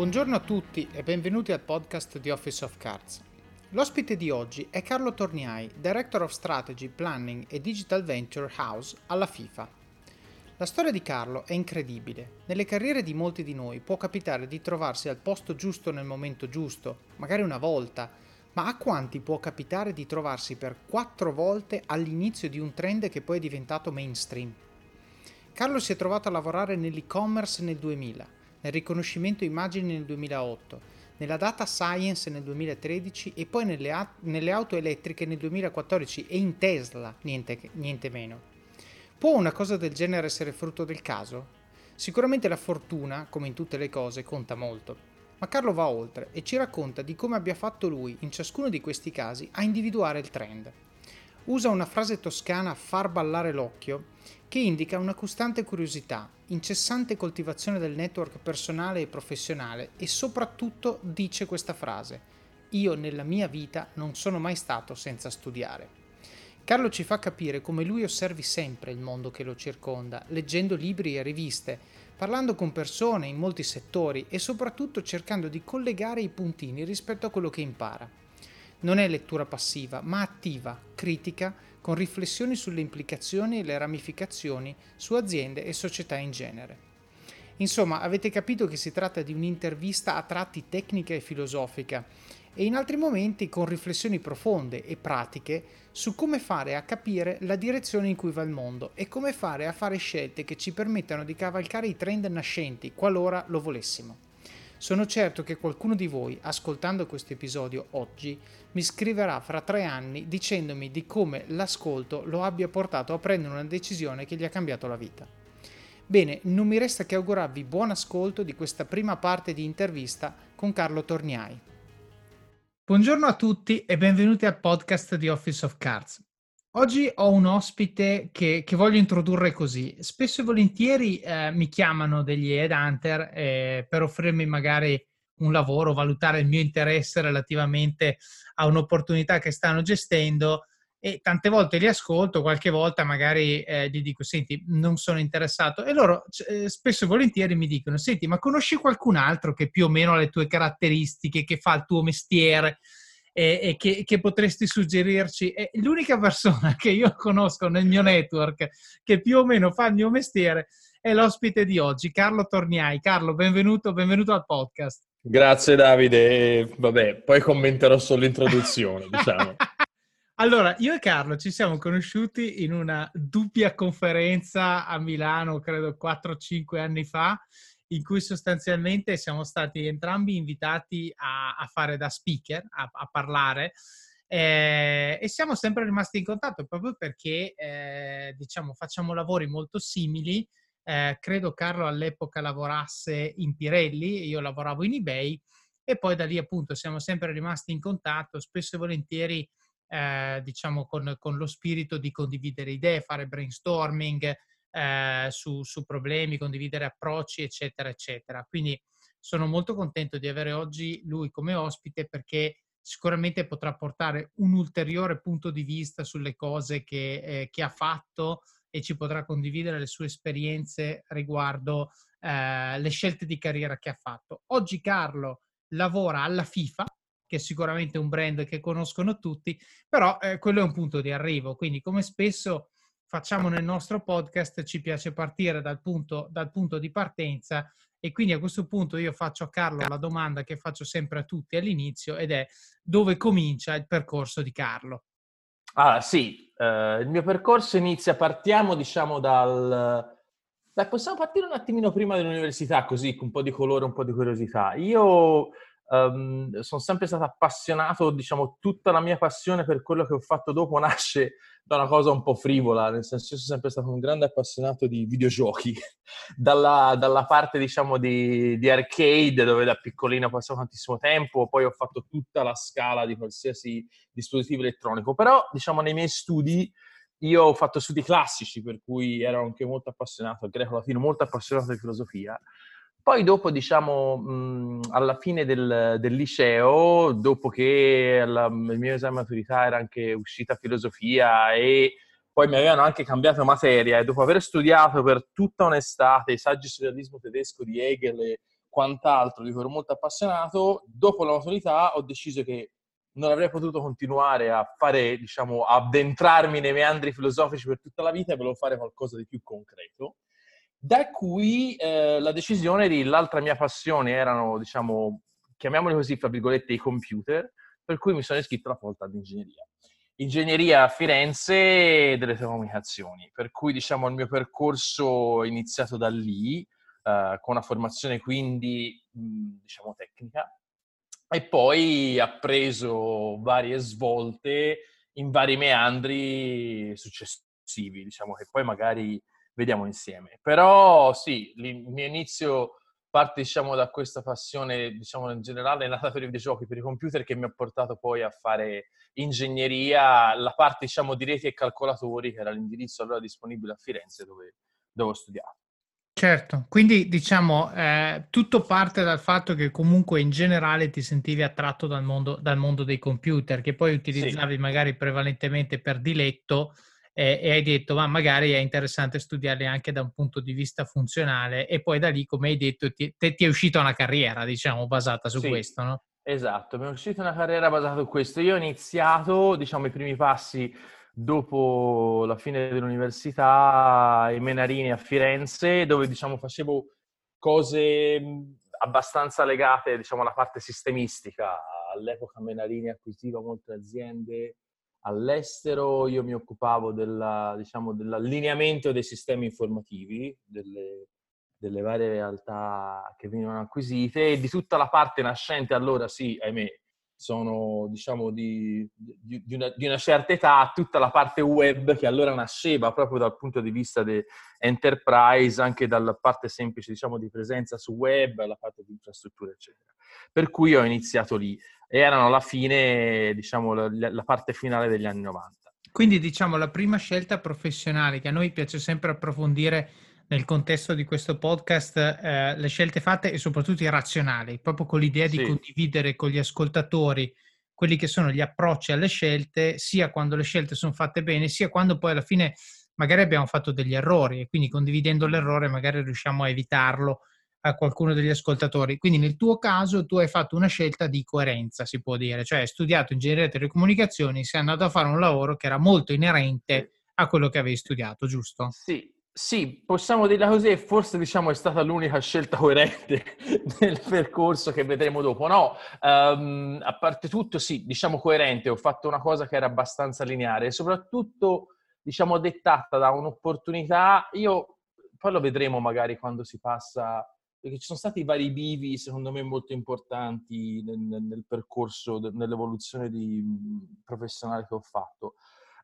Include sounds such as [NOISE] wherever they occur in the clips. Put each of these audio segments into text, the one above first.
Buongiorno a tutti e benvenuti al podcast di Office of Cards. L'ospite di oggi è Carlo Torniai, Director of Strategy, Planning e Digital Venture House alla FIFA. La storia di Carlo è incredibile. Nelle carriere di molti di noi può capitare di trovarsi al posto giusto nel momento giusto, magari una volta, ma a quanti può capitare di trovarsi per quattro volte all'inizio di un trend che poi è diventato mainstream? Carlo si è trovato a lavorare nell'e-commerce nel 2000, nel riconoscimento immagini nel 2008, nella data science nel 2013 e poi nelle, a- nelle auto elettriche nel 2014 e in Tesla, niente, niente meno. Può una cosa del genere essere frutto del caso? Sicuramente la fortuna, come in tutte le cose, conta molto. Ma Carlo va oltre e ci racconta di come abbia fatto lui, in ciascuno di questi casi, a individuare il trend. Usa una frase toscana far ballare l'occhio che indica una costante curiosità, incessante coltivazione del network personale e professionale e soprattutto dice questa frase: Io nella mia vita non sono mai stato senza studiare. Carlo ci fa capire come lui osservi sempre il mondo che lo circonda, leggendo libri e riviste, parlando con persone in molti settori e soprattutto cercando di collegare i puntini rispetto a quello che impara. Non è lettura passiva, ma attiva, critica, con riflessioni sulle implicazioni e le ramificazioni su aziende e società in genere. Insomma, avete capito che si tratta di un'intervista a tratti tecnica e filosofica e in altri momenti con riflessioni profonde e pratiche su come fare a capire la direzione in cui va il mondo e come fare a fare scelte che ci permettano di cavalcare i trend nascenti qualora lo volessimo. Sono certo che qualcuno di voi, ascoltando questo episodio oggi, mi scriverà fra tre anni dicendomi di come l'ascolto lo abbia portato a prendere una decisione che gli ha cambiato la vita. Bene, non mi resta che augurarvi buon ascolto di questa prima parte di intervista con Carlo Torniai. Buongiorno a tutti e benvenuti al podcast di Office of Cards. Oggi ho un ospite che, che, voglio introdurre così. Spesso e volentieri eh, mi chiamano degli headhunter eh, per offrirmi magari un lavoro, valutare il mio interesse relativamente a un'opportunità che stanno gestendo e tante volte li ascolto, qualche volta magari eh, gli dico, senti, non sono interessato e loro eh, spesso e volentieri mi dicono, senti, ma conosci qualcun altro che più o meno ha le tue caratteristiche, che fa il tuo mestiere? E, e che, che, potresti suggerirci? È l'unica persona [LAUGHS] che io conosco nel mio network che più o meno fa il mio mestiere è l'ospite di oggi, Carlo Torniai. Carlo, benvenuto, benvenuto al podcast. Grazie Davide, vabbè, poi commenterò solo l'introduzione, [LAUGHS] diciamo. Allora, io e Carlo ci siamo conosciuti in una dubbia conferenza a Milano, credo 4-5 anni fa, in cui sostanzialmente siamo stati entrambi invitati a, a fare da speaker, a, a parlare. Eh, e siamo sempre rimasti in contatto proprio perché eh, diciamo facciamo lavori molto simili. Eh, credo Carlo all'epoca lavorasse in Pirelli, io lavoravo in eBay e poi da lì appunto siamo sempre rimasti in contatto, spesso e volentieri eh, diciamo con, con, lo spirito di condividere idee, fare brainstorming, eh, su, su, problemi, condividere approcci, eccetera, eccetera. Quindi sono molto contento di avere oggi lui come ospite perché sicuramente potrà portare un ulteriore punto di vista sulle cose che, eh, che ha fatto e ci potrà condividere le sue esperienze riguardo eh, le scelte di carriera che ha fatto. Oggi Carlo lavora alla FIFA, che è sicuramente un brand che conoscono tutti, però eh, quello è un punto di arrivo, quindi come spesso facciamo nel nostro podcast, ci piace partire dal punto, dal punto di partenza e quindi a questo punto io faccio a Carlo la domanda che faccio sempre a tutti all'inizio ed è dove comincia il percorso di Carlo? Ah sì, eh, il mio percorso inizia, partiamo diciamo dal... Beh, possiamo partire un attimino prima dell'università così, con un po' di colore, un po' di curiosità. Io um, sono sempre stato appassionato, diciamo, tutta la mia passione per quello che ho fatto dopo nasce da una cosa un po' frivola, nel senso io sono sempre stato un grande appassionato di videogiochi, [LAUGHS] dalla, dalla, parte, diciamo, di, di, arcade, dove da piccolino ho passato tantissimo tempo, poi ho fatto tutta la scala di qualsiasi dispositivo elettronico, però, diciamo, nei miei studi io ho fatto studi classici, per cui ero anche molto appassionato, greco-latino, molto appassionato di filosofia, poi dopo, diciamo, mh, alla fine del, del, liceo, dopo che la, il mio esame di maturità era anche uscita filosofia e poi mi avevano anche cambiato materia e dopo aver studiato per tutta un'estate i saggi sul realismo tedesco di Hegel e quant'altro di cui ero molto appassionato, dopo la maturità ho deciso che non avrei potuto continuare a fare, diciamo, addentrarmi nei meandri filosofici per tutta la vita e volevo fare qualcosa di più concreto. Da cui eh, la decisione di l'altra mia passione erano, diciamo, chiamiamoli così, fra virgolette, i computer, per cui mi sono iscritto alla facoltà di ingegneria. Ingegneria a Firenze delle telecomunicazioni, per cui diciamo il mio percorso è iniziato da lì, eh, con una formazione quindi diciamo tecnica e poi ha preso varie svolte in vari meandri successivi, diciamo che poi magari vediamo insieme. Però sì, il mio inizio parte diciamo da questa passione diciamo in generale è nata per i videogiochi, per i computer che mi ha portato poi a fare ingegneria, la parte diciamo di reti e calcolatori che era l'indirizzo allora disponibile a Firenze dove, dove ho studiato. Certo, quindi diciamo eh, tutto parte dal fatto che comunque in generale ti sentivi attratto dal mondo, dal mondo dei computer, che poi utilizzavi sì. magari prevalentemente per diletto eh, e hai detto ma magari è interessante studiarli anche da un punto di vista funzionale e poi da lì come hai detto ti, te, ti è uscita una carriera diciamo basata su sì. questo, no? Esatto, mi è uscita una carriera basata su questo. Io ho iniziato diciamo i primi passi dopo la fine dell'università ai Menarini a Firenze, dove diciamo facevo cose abbastanza legate diciamo, alla parte sistemistica. All'epoca Menarini acquisiva molte aziende all'estero, io mi occupavo della, diciamo, dell'allineamento dei sistemi informativi delle, delle varie realtà che venivano acquisite e di tutta la parte nascente allora sì, ahimè, sono diciamo di, di, di, una, di, una, certa età, tutta la parte web che allora nasceva proprio dal punto di vista di enterprise, anche dalla parte semplice diciamo di presenza su web, la parte di infrastrutture eccetera. Per cui ho iniziato lì e erano alla fine diciamo la, la parte finale degli anni 90. Quindi diciamo la prima scelta professionale che a noi piace sempre approfondire nel contesto di questo podcast eh, le scelte fatte e soprattutto i razionali, proprio con l'idea sì. di condividere con gli ascoltatori quelli che sono gli approcci alle scelte, sia quando le scelte sono fatte bene, sia quando poi alla fine magari abbiamo fatto degli errori e quindi condividendo l'errore magari riusciamo a evitarlo a qualcuno degli ascoltatori. Quindi nel tuo caso tu hai fatto una scelta di coerenza, si può dire, cioè hai studiato ingegneria delle telecomunicazioni, sei andato a fare un lavoro che era molto inerente a quello che avevi studiato, giusto? Sì, sì, possiamo dirla così e forse diciamo è stata l'unica scelta coerente [LAUGHS] nel percorso che vedremo dopo. No, um, a parte tutto sì, diciamo coerente, ho fatto una cosa che era abbastanza lineare e soprattutto diciamo dettata da un'opportunità, io poi lo vedremo magari quando si passa, perché ci sono stati vari bivi secondo me molto importanti nel, nel percorso, nell'evoluzione di, professionale che ho fatto.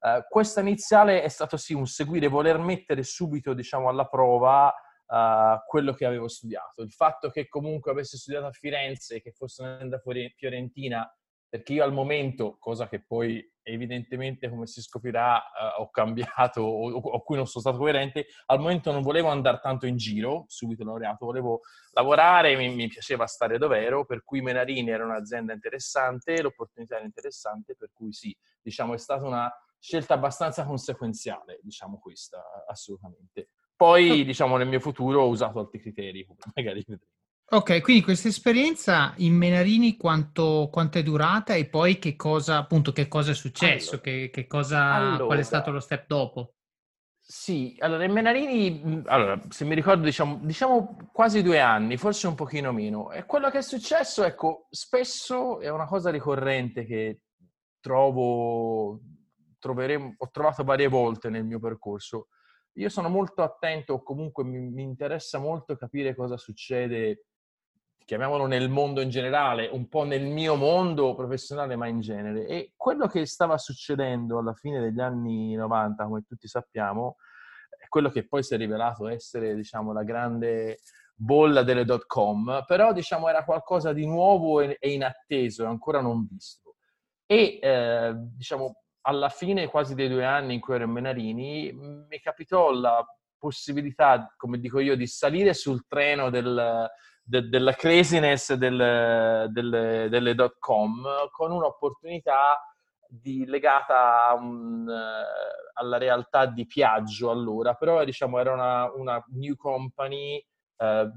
Uh, questa iniziale è stato sì un seguire, voler mettere subito diciamo, alla prova uh, quello che avevo studiato. Il fatto che comunque avessi studiato a Firenze, che fosse un'azienda fiorentina, perché io al momento, cosa che poi evidentemente come si scoprirà uh, ho cambiato o, o, cui non sono stato coerente, al momento non volevo andare tanto in giro, subito laureato, volevo lavorare, mi, mi piaceva stare dove ero, per cui Menarini era un'azienda interessante, l'opportunità era interessante, per cui sì, diciamo è stata una scelta abbastanza conseguenziale, diciamo questa, assolutamente. Poi, diciamo, nel mio futuro ho usato altri criteri, [LAUGHS] magari vedremo. Ok, quindi questa esperienza in Menarini quanto, quanto, è durata e poi che cosa, appunto, che cosa è successo? Allora, che, che cosa, allora, qual è stato lo step dopo? Sì, allora in Menarini, allora, se mi ricordo, diciamo, diciamo quasi due anni, forse un pochino meno. E quello che è successo, ecco, spesso è una cosa ricorrente che trovo troveremo, ho trovato varie volte nel mio percorso. Io sono molto attento, o comunque mi, mi interessa molto capire cosa succede, chiamiamolo nel mondo in generale, un po' nel mio mondo professionale, ma in genere. E quello che stava succedendo alla fine degli anni 90, come tutti sappiamo, è quello che poi si è rivelato essere, diciamo, la grande bolla delle dot com, però diciamo era qualcosa di nuovo e, inatteso, ancora non visto. E eh, diciamo alla fine quasi dei due anni in cui ero in Menarini, mi capitò la possibilità, come dico io, di salire sul treno del, de, della craziness del, del, delle dot com con un'opportunità di, legata un, alla realtà di Piaggio allora, però diciamo era una, una new company eh,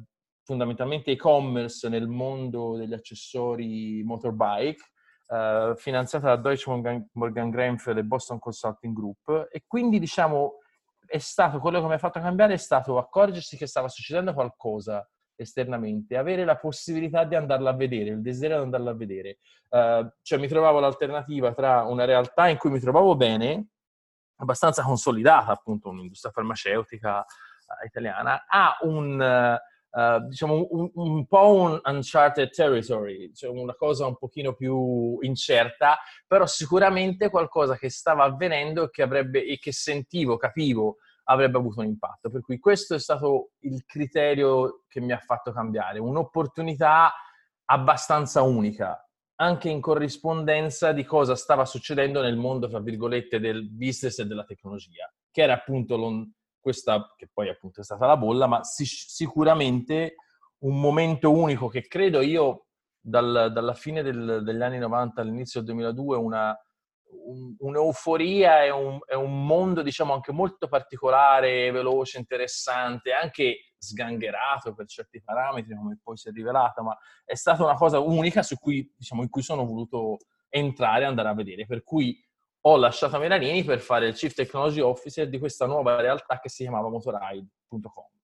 fondamentalmente e-commerce nel mondo degli accessori motorbike, eh, finanziata da Deutsche Morgan Grenfell e Boston Consulting Group. E quindi diciamo è stato quello che mi ha fatto cambiare è stato accorgersi che stava succedendo qualcosa esternamente, avere la possibilità di andarla a vedere, il desiderio di andarla a vedere. Uh, cioè mi trovavo l'alternativa tra una realtà in cui mi trovavo bene, abbastanza consolidata, appunto un'industria farmaceutica uh, italiana, a un, uh, diciamo, un, un, po' un uncharted territory, cioè una cosa un pochino più incerta, però sicuramente qualcosa che stava avvenendo e che, avrebbe, e che sentivo, capivo, avrebbe avuto un impatto. Per cui questo è stato il criterio che mi ha fatto cambiare, un'opportunità abbastanza unica, anche in corrispondenza di cosa stava succedendo nel mondo, tra virgolette, del business e della tecnologia, che era appunto questa, che poi appunto è stata la bolla, ma sicuramente un momento unico che credo io dal, dalla fine del, degli anni 90 all'inizio del 2002 una, un, un'euforia e un, è un mondo, diciamo, anche molto particolare, veloce, interessante, anche sgangherato per certi parametri, come poi si è rivelato, ma è stata una cosa unica su cui, diciamo, in cui sono voluto entrare e andare a vedere. Per cui ho lasciato Melarini per fare il Chief Technology Officer di questa nuova realtà che si chiamava Motoride.com.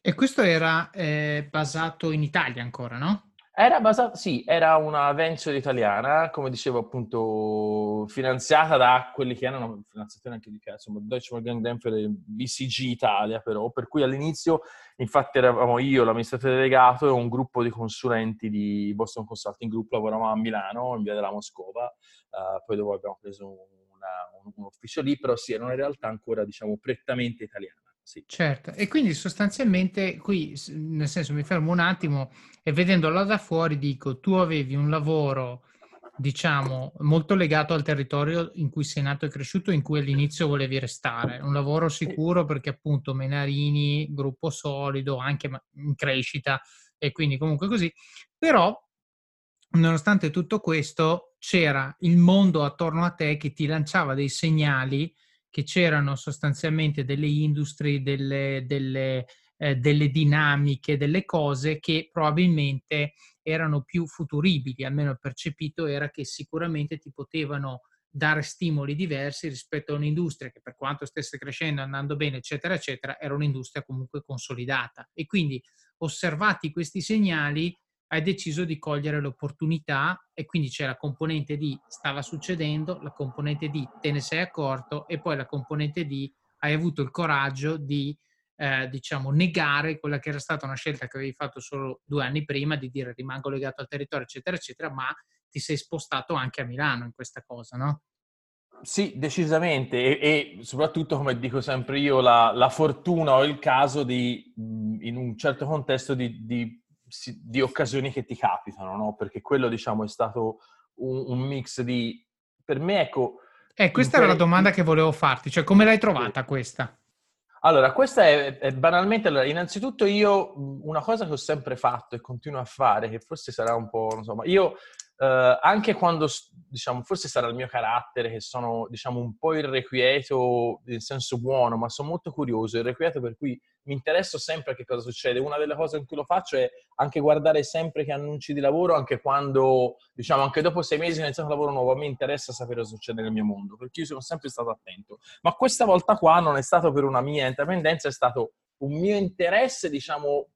E questo era eh, basato in Italia ancora, no? Era basata, sì, era una venture italiana, come dicevo appunto, finanziata da quelli che erano finanziatori anche di insomma, Deutsche Morgan Grenfell e BCG Italia però, per cui all'inizio infatti eravamo io, l'amministratore delegato e un gruppo di consulenti di Boston Consulting Group, lavoravamo a Milano, in via della Moscova, uh, poi dopo abbiamo preso una, un, un ufficio lì, però sì, era una realtà ancora diciamo prettamente italiana. Sì. Certo, e quindi sostanzialmente qui, nel senso, mi fermo un attimo e vedendolo da fuori dico, tu avevi un lavoro, diciamo, molto legato al territorio in cui sei nato e cresciuto, in cui all'inizio volevi restare, un lavoro sicuro perché appunto Menarini, gruppo solido, anche in crescita e quindi comunque così, però nonostante tutto questo c'era il mondo attorno a te che ti lanciava dei segnali che c'erano sostanzialmente delle industrie, delle, delle, eh, delle dinamiche, delle cose che probabilmente erano più futuribili, almeno il percepito era che sicuramente ti potevano dare stimoli diversi rispetto a un'industria che per quanto stesse crescendo, andando bene, eccetera, eccetera, era un'industria comunque consolidata. E quindi osservati questi segnali, hai deciso di cogliere l'opportunità e quindi c'è la componente di stava succedendo, la componente di te ne sei accorto e poi la componente di hai avuto il coraggio di eh, diciamo negare quella che era stata una scelta che avevi fatto solo due anni prima di dire rimango legato al territorio eccetera eccetera ma ti sei spostato anche a Milano in questa cosa no? Sì, decisamente e, e, soprattutto, come dico sempre io, la, la, fortuna o il caso di, in un certo contesto, di, di di occasioni che ti capitano, no? Perché quello, diciamo, è stato un, un mix di... Per me, ecco... Eh, questa era la domanda che volevo farti, cioè come l'hai trovata questa? Allora, questa è, è banalmente, allora, innanzitutto io una cosa che ho sempre fatto e continuo a fare, che forse sarà un po', non so, ma io eh, anche quando, diciamo, forse sarà il mio carattere che sono, diciamo, un po' irrequieto nel senso buono, ma sono molto curioso, irrequieto per cui mi interesso sempre a che cosa succede. Una delle cose in cui lo faccio è anche guardare sempre che annunci di lavoro, anche quando, diciamo, anche dopo sei mesi ho iniziato lavoro nuovo, mi interessa sapere cosa succede nel mio mondo, perché io sono sempre stato attento. Ma questa volta qua non è stato per una mia intrapendenza, è stato un mio interesse, diciamo,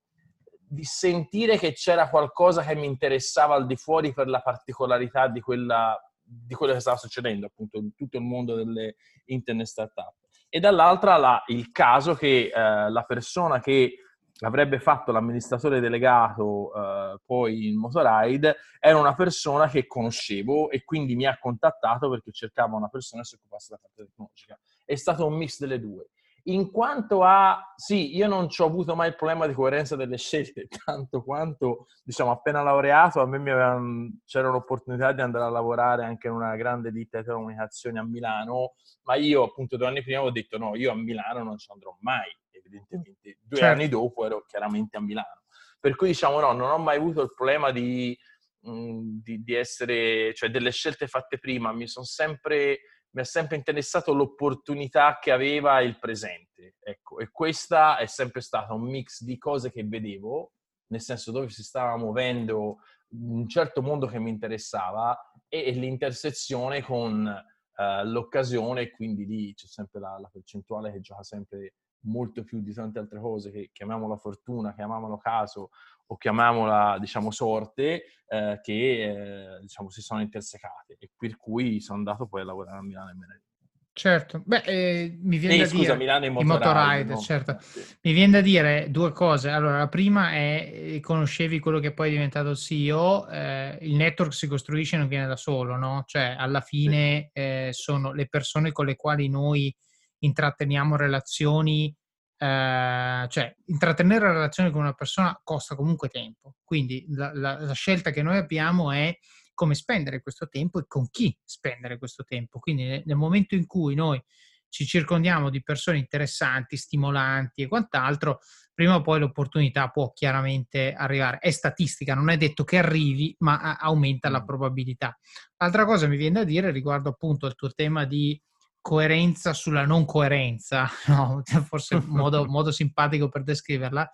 di sentire che c'era qualcosa che mi interessava al di fuori per la particolarità di, quella, di quello che stava succedendo appunto in tutto il mondo delle internet startup. E dall'altra la, il caso che eh, la persona che avrebbe fatto l'amministratore delegato eh, poi in Motoride era una persona che conoscevo e quindi mi ha contattato perché cercava una persona che si occupasse della parte tecnologica. È stato un mix delle due in quanto a, sì, io non ci ho avuto mai il problema di coerenza delle scelte, [LAUGHS] tanto quanto, diciamo, appena laureato, a me avevano, c'era un'opportunità di andare a lavorare anche in una grande ditta di telecomunicazioni a Milano, ma io appunto due anni prima ho detto no, io a Milano non ci andrò mai, evidentemente. Due certo. anni dopo ero chiaramente a Milano. Per cui diciamo no, non ho mai avuto il problema di, mh, di, di essere, cioè delle scelte fatte prima, mi sono sempre mi ha sempre interessato l'opportunità che aveva il presente. Ecco, e questa è sempre stata un mix di cose che vedevo nel senso dove si stava muovendo un certo mondo che mi interessava e, e l'intersezione con uh, l'occasione, quindi lì c'è sempre la, la, percentuale che gioca sempre molto più di tante altre cose, che chiamiamola fortuna, chiamiamolo caso o chiamiamola, diciamo, sorte, eh, che, eh, diciamo, si sono intersecate e per cui sono andato poi a lavorare a Milano e Menarino. Certo, beh, eh, mi viene eh, da scusa, dire... Milano e Motorride. Motorride no? certo. Mi viene da dire due cose. Allora, la prima è, conoscevi quello che poi è diventato CEO, eh, il network si costruisce e non viene da solo, no? Cioè, alla fine eh, sono le persone con le quali noi intratteniamo relazioni, eh, cioè, intrattenere relazioni con una persona costa comunque tempo. Quindi la, la, la scelta che noi abbiamo è come spendere questo tempo e con chi spendere questo tempo. Quindi nel momento in cui noi ci circondiamo di persone interessanti, stimolanti e quant'altro, prima o poi l'opportunità può chiaramente arrivare. È statistica, non è detto che arrivi, ma aumenta la probabilità. L'altra cosa mi viene da dire riguardo appunto al tuo tema di coerenza sulla non coerenza, [LAUGHS] no? forse un [LAUGHS] modo, modo simpatico per descriverla,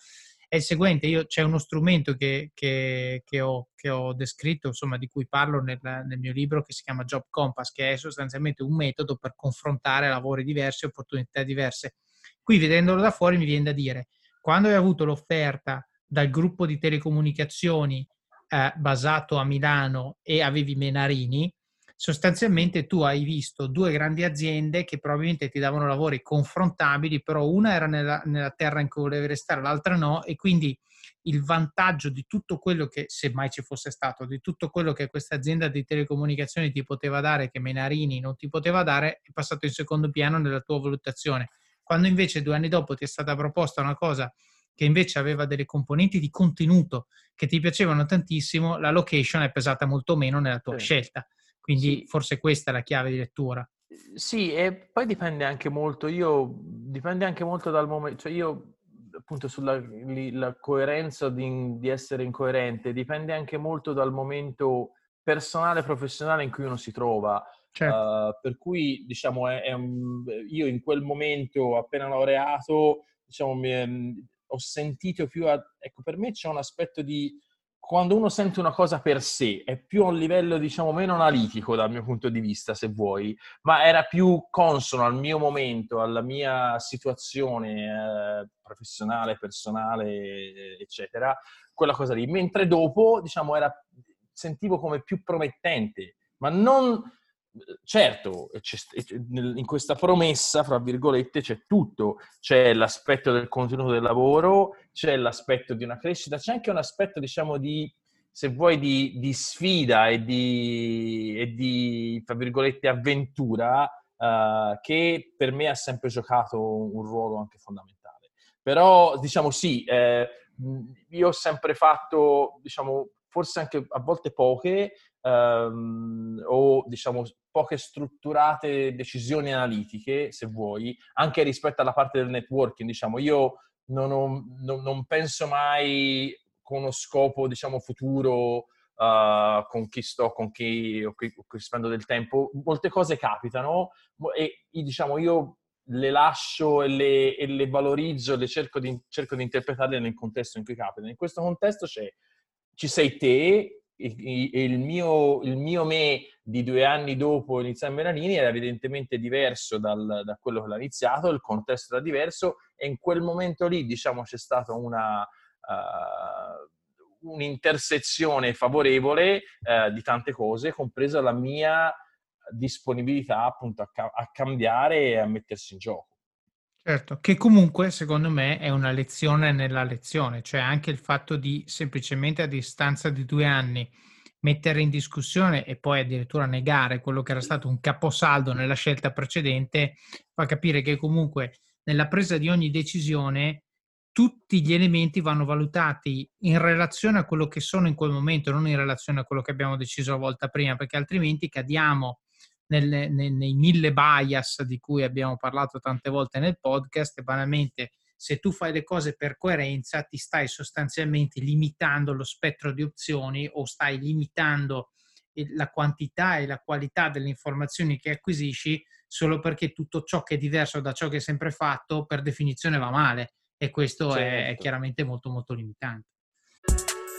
è il seguente, io, c'è uno strumento che, che, che, ho, che ho, descritto, insomma, di cui parlo nel, nel, mio libro che si chiama Job Compass, che è sostanzialmente un metodo per confrontare lavori diversi, opportunità diverse. Qui vedendolo da fuori mi viene da dire, quando hai avuto l'offerta dal gruppo di telecomunicazioni eh, basato a Milano e avevi Menarini, sostanzialmente tu hai visto due grandi aziende che probabilmente ti davano lavori confrontabili, però una era nella, nella terra in cui volevi restare, l'altra no, e quindi il vantaggio di tutto quello che, se mai ci fosse stato, di tutto quello che questa azienda di telecomunicazioni ti poteva dare, che Menarini non ti poteva dare, è passato in secondo piano nella tua valutazione. Quando invece due anni dopo ti è stata proposta una cosa che invece aveva delle componenti di contenuto che ti piacevano tantissimo, la location è pesata molto meno nella tua sì. scelta. Quindi sì. forse questa è la chiave di lettura. Sì, e poi dipende anche molto, io, dipende anche molto dal momento, cioè io appunto sulla la coerenza di, di, essere incoerente, dipende anche molto dal momento personale e professionale in cui uno si trova. Certo. Uh, per cui, diciamo, è, è un, io in quel momento, appena laureato, diciamo, mi, ho sentito più, a, ecco, per me c'è un aspetto di quando uno sente una cosa per sé, è più a un livello, diciamo, meno analitico dal mio punto di vista, se vuoi, ma era più consono al mio momento, alla mia situazione eh, professionale, personale, eccetera, quella cosa lì. Mentre dopo, diciamo, era, sentivo come più promettente, ma non certo, in questa promessa, fra virgolette, c'è tutto. C'è l'aspetto del contenuto del lavoro, c'è l'aspetto di una crescita, c'è anche un aspetto, diciamo, di, se vuoi, di, di sfida e di, e di, fra virgolette, avventura uh, che per me ha sempre giocato un ruolo anche fondamentale. Però, diciamo, sì, eh, io ho sempre fatto, diciamo, forse anche a volte poche, um, o diciamo poche strutturate decisioni analitiche, se vuoi, anche rispetto alla parte del networking. Diciamo, io non, ho, non, non penso mai con uno scopo, diciamo, futuro uh, con chi sto, con chi, con chi spendo del tempo. Molte cose capitano e, diciamo, io le lascio e le, e le valorizzo, le cerco di, cerco di interpretarle nel contesto in cui capitano. In questo contesto c'è, ci sei te il mio, il mio, me di due anni dopo iniziare Melanini era evidentemente diverso dal, da quello che l'ha iniziato, il contesto era diverso e in quel momento lì, diciamo, c'è stata una, uh, un'intersezione favorevole uh, di tante cose, compresa la mia disponibilità appunto a, ca- a cambiare e a mettersi in gioco. Certo, che comunque secondo me è una lezione nella lezione, cioè anche il fatto di semplicemente a distanza di due anni mettere in discussione e poi addirittura negare quello che era stato un caposaldo nella scelta precedente fa capire che comunque nella presa di ogni decisione tutti gli elementi vanno valutati in relazione a quello che sono in quel momento, non in relazione a quello che abbiamo deciso la volta prima, perché altrimenti cadiamo nelle, nei, nei mille bias di cui abbiamo parlato tante volte nel podcast, banalmente se tu fai le cose per coerenza ti stai sostanzialmente limitando lo spettro di opzioni o stai limitando la quantità e la qualità delle informazioni che acquisisci solo perché tutto ciò che è diverso da ciò che hai sempre fatto per definizione va male e questo certo. è, è chiaramente molto molto limitante.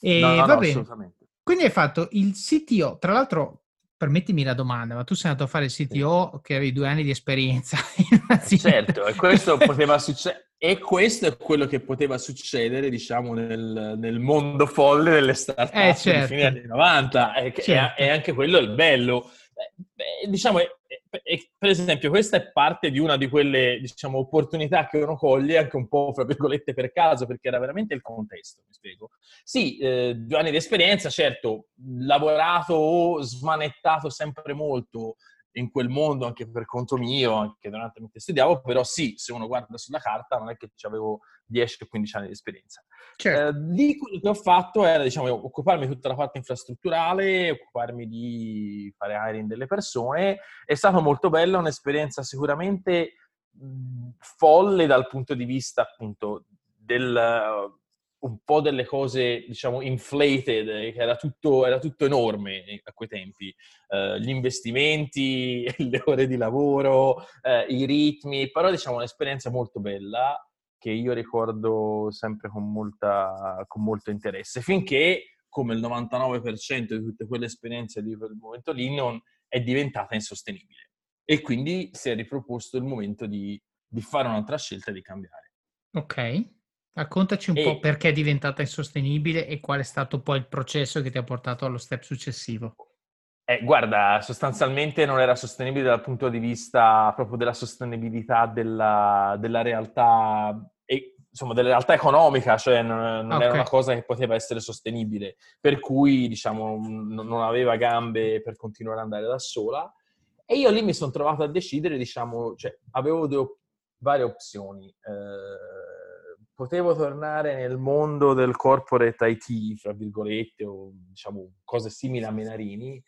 E No, no, va no, bene. assolutamente. Quindi hai fatto il CTO, tra l'altro, permettimi la domanda, ma tu sei andato a fare il CTO che avevi due anni di esperienza [LAUGHS] in un'azienda. Certo, e questo poteva [LAUGHS] succedere. E questo è quello che poteva succedere, diciamo, nel, nel mondo folle delle start-up Eh, certo. di fine anni 90. E, che- Certo. e anche quello è il bello. Eh, beh, diciamo, è- è- è- per esempio, questa è parte di una di quelle, diciamo, opportunità che uno coglie anche un po', fra virgolette, per caso, perché era veramente il contesto, mi spiego. Sì, eh, due anni di esperienza, certo, lavorato o smanettato sempre molto in quel mondo anche per conto mio, anche durante mentre studiavo, però sì, se uno guarda sulla carta non è che avevo 10 o 15 anni di esperienza. Certo. Eh, lì quello che ho fatto era, diciamo, occuparmi di tutta la parte infrastrutturale, occuparmi di fare hiring delle persone. È stato molto bello, un'esperienza sicuramente mh, folle dal punto di vista appunto del un po' delle cose, diciamo, inflated, eh, che era tutto, era tutto enorme eh, a quei tempi. Eh, gli investimenti, [LAUGHS] le ore di lavoro, eh, i ritmi, però diciamo un'esperienza molto bella che io ricordo sempre con, molta, con molto interesse, finché, come il 99% di tutte quelle esperienze di quel momento lì, non è diventata insostenibile. E quindi si è riproposto il momento di, di fare un'altra scelta e di cambiare. Ok. Raccontaci un E- po' perché è diventata insostenibile e qual è stato poi il processo che ti ha portato allo step successivo. Eh, guarda, sostanzialmente non era sostenibile dal punto di vista proprio della sostenibilità della, della realtà, e, insomma, della realtà economica, cioè non, non era Ok. una cosa che poteva essere sostenibile, per cui, diciamo, non, non aveva gambe per continuare ad andare da sola. E io lì mi sono trovato a decidere, diciamo, cioè, avevo due varie opzioni. Eh, potevo tornare nel mondo del corporate IT, fra virgolette, o diciamo cose simili a Menarini,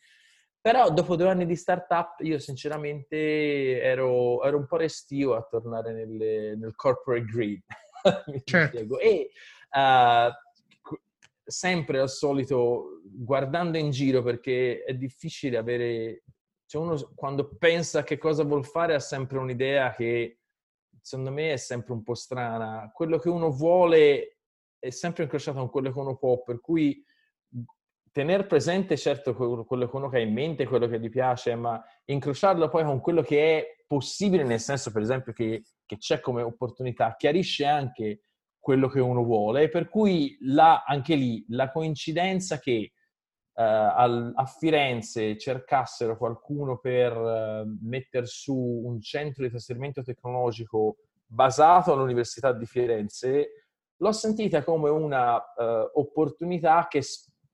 però dopo due anni di startup io sinceramente ero, ero un po' restio a tornare nelle- nel corporate grid. [LAUGHS] Mi Certo. spiego. E qu- sempre al solito guardando in giro perché è difficile avere... Cioè uno quando pensa che cosa vuol fare ha sempre un'idea che secondo me è sempre un po' strana. Quello che uno vuole è sempre incrociato con quello che uno può, per cui tenere presente certo que- quello che uno ha in mente, quello che gli piace, ma incrociarlo poi con quello che è possibile, nel senso per esempio che, che c'è come opportunità, chiarisce anche quello che uno vuole, per cui là, anche lì la coincidenza che eh, a Firenze cercassero qualcuno per eh, mettere su un centro di trasferimento tecnologico basato all'Università di Firenze, l'ho sentita come una eh, opportunità che,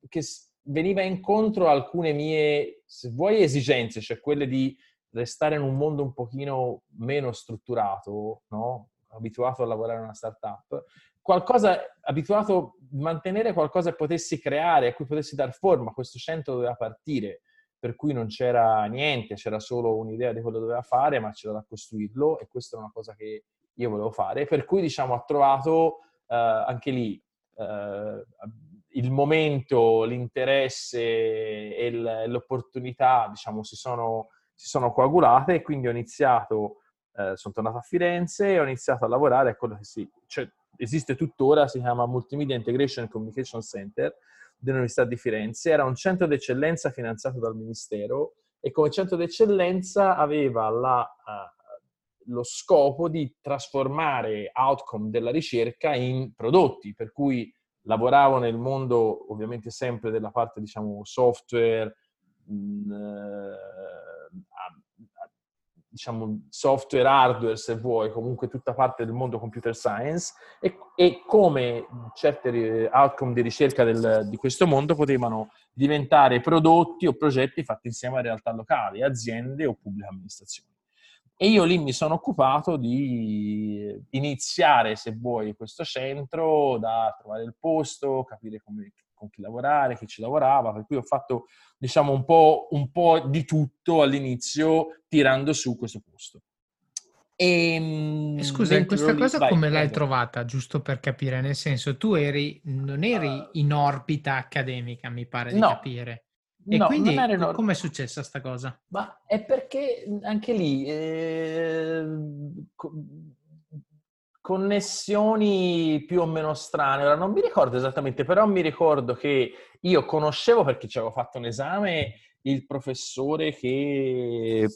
che veniva incontro a alcune mie, se vuoi, esigenze, cioè quelle di restare in un mondo un pochino meno strutturato, no? abituato a lavorare in una startup, qualcosa abituato a mantenere qualcosa che potessi creare, a cui potessi dar forma. Questo centro doveva partire, per cui non c'era niente, c'era solo un'idea di quello che doveva fare, ma c'era da costruirlo e questa è una cosa che io volevo fare. Per cui, diciamo, ho trovato eh, anche lì eh, il momento, l'interesse e l'opportunità, diciamo, si sono, si sono coagulate e quindi ho iniziato, eh, sono tornato a Firenze e ho iniziato a lavorare a quello che si, cioè, esiste tuttora, si chiama Multimedia Integration and Communication Center dell'Università di Firenze. Era un centro d'eccellenza finanziato dal Ministero e come centro d'eccellenza aveva la, eh, lo scopo di trasformare outcome della ricerca in prodotti, per cui lavoravo nel mondo ovviamente sempre della parte, diciamo, software, mh, eh, diciamo, software, hardware, se vuoi, comunque tutta parte del mondo computer science e, e come certe outcome di ricerca del, di questo mondo potevano diventare prodotti o progetti fatti insieme a realtà locali, aziende o pubbliche amministrazioni. E io lì mi sono occupato di iniziare, se vuoi, questo centro, da trovare il posto, capire come, con chi lavorare, chi ci lavorava, per cui ho fatto diciamo un po', un po di tutto all'inizio tirando su questo posto. E, ehm, Scusa, in questa lì, cosa vai, come l'hai vai. trovata, giusto per capire? Nel senso, tu eri, non eri uh, in orbita accademica, mi pare di no, capire. E no, quindi come è successa sta cosa? Ma è perché anche lì eh, connessioni più o meno strane. Ora non mi ricordo esattamente, però mi ricordo che io conoscevo perché ci avevo fatto un esame il professore che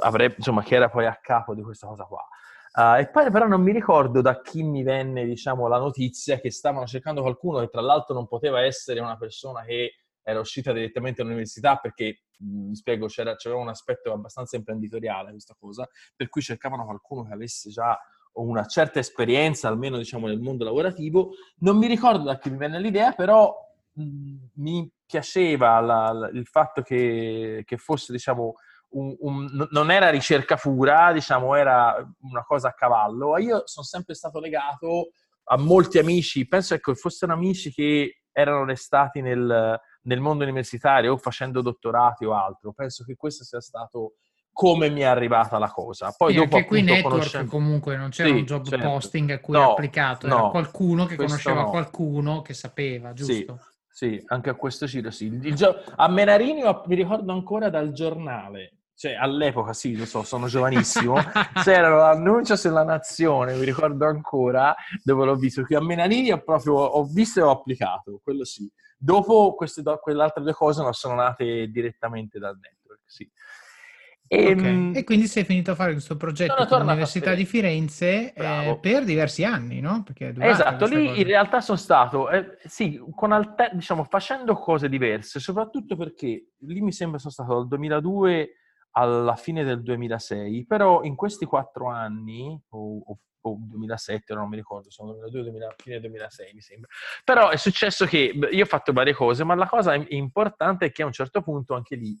avrebbe, insomma, che era poi a capo di questa cosa qua. Uh, e poi però non mi ricordo da chi mi venne, diciamo, la notizia che stavano cercando qualcuno che tra l'altro non poteva essere una persona che era uscita direttamente dall'università perché, mi spiego, c'era, c'era un aspetto abbastanza imprenditoriale questa cosa, per cui cercavano qualcuno che avesse già una certa esperienza, almeno diciamo nel mondo lavorativo. Non mi ricordo da chi mi venne l'idea, però mh, mi piaceva la, la, il fatto che, che fosse, diciamo, un, un, non era ricerca pura, diciamo, era una cosa a cavallo. Io sono sempre stato legato a molti amici, penso ecco, fossero amici che erano restati nel, nel mondo universitario o facendo dottorati o altro. Penso che questo sia stato come mi è arrivata la cosa. Poi sì, dopo anche qui network conoscendo... comunque non c'era sì, un job certo. posting a cui no, applicato, era no, qualcuno che conosceva no. qualcuno che sapeva, giusto? Sì, sì anche a questo giro sì. Gio... A Menarini mi ricordo ancora dal giornale, cioè all'epoca sì, lo so, sono giovanissimo, [LAUGHS] c'era l'annuncio sulla nazione, mi ricordo ancora, dove l'ho visto, qui a Menarini ho proprio, ho visto e ho applicato, quello sì. Dopo queste, quelle altre due cose non sono nate direttamente dal network, sì. E, okay. Ehm, e, quindi sei finito a fare questo progetto all'Università di Firenze eh, per diversi anni, no? esatto, lì cose. in realtà sono stato, eh, sì, alter- diciamo, facendo cose diverse, soprattutto perché lì mi sembra sono stato dal 2002 alla fine del 2006, però in questi quattro anni, o, o, o 2007, non mi ricordo, sono 2002, 2000, fine 2006 mi sembra, però è successo che io ho fatto varie cose, ma la cosa importante è che a un certo punto anche lì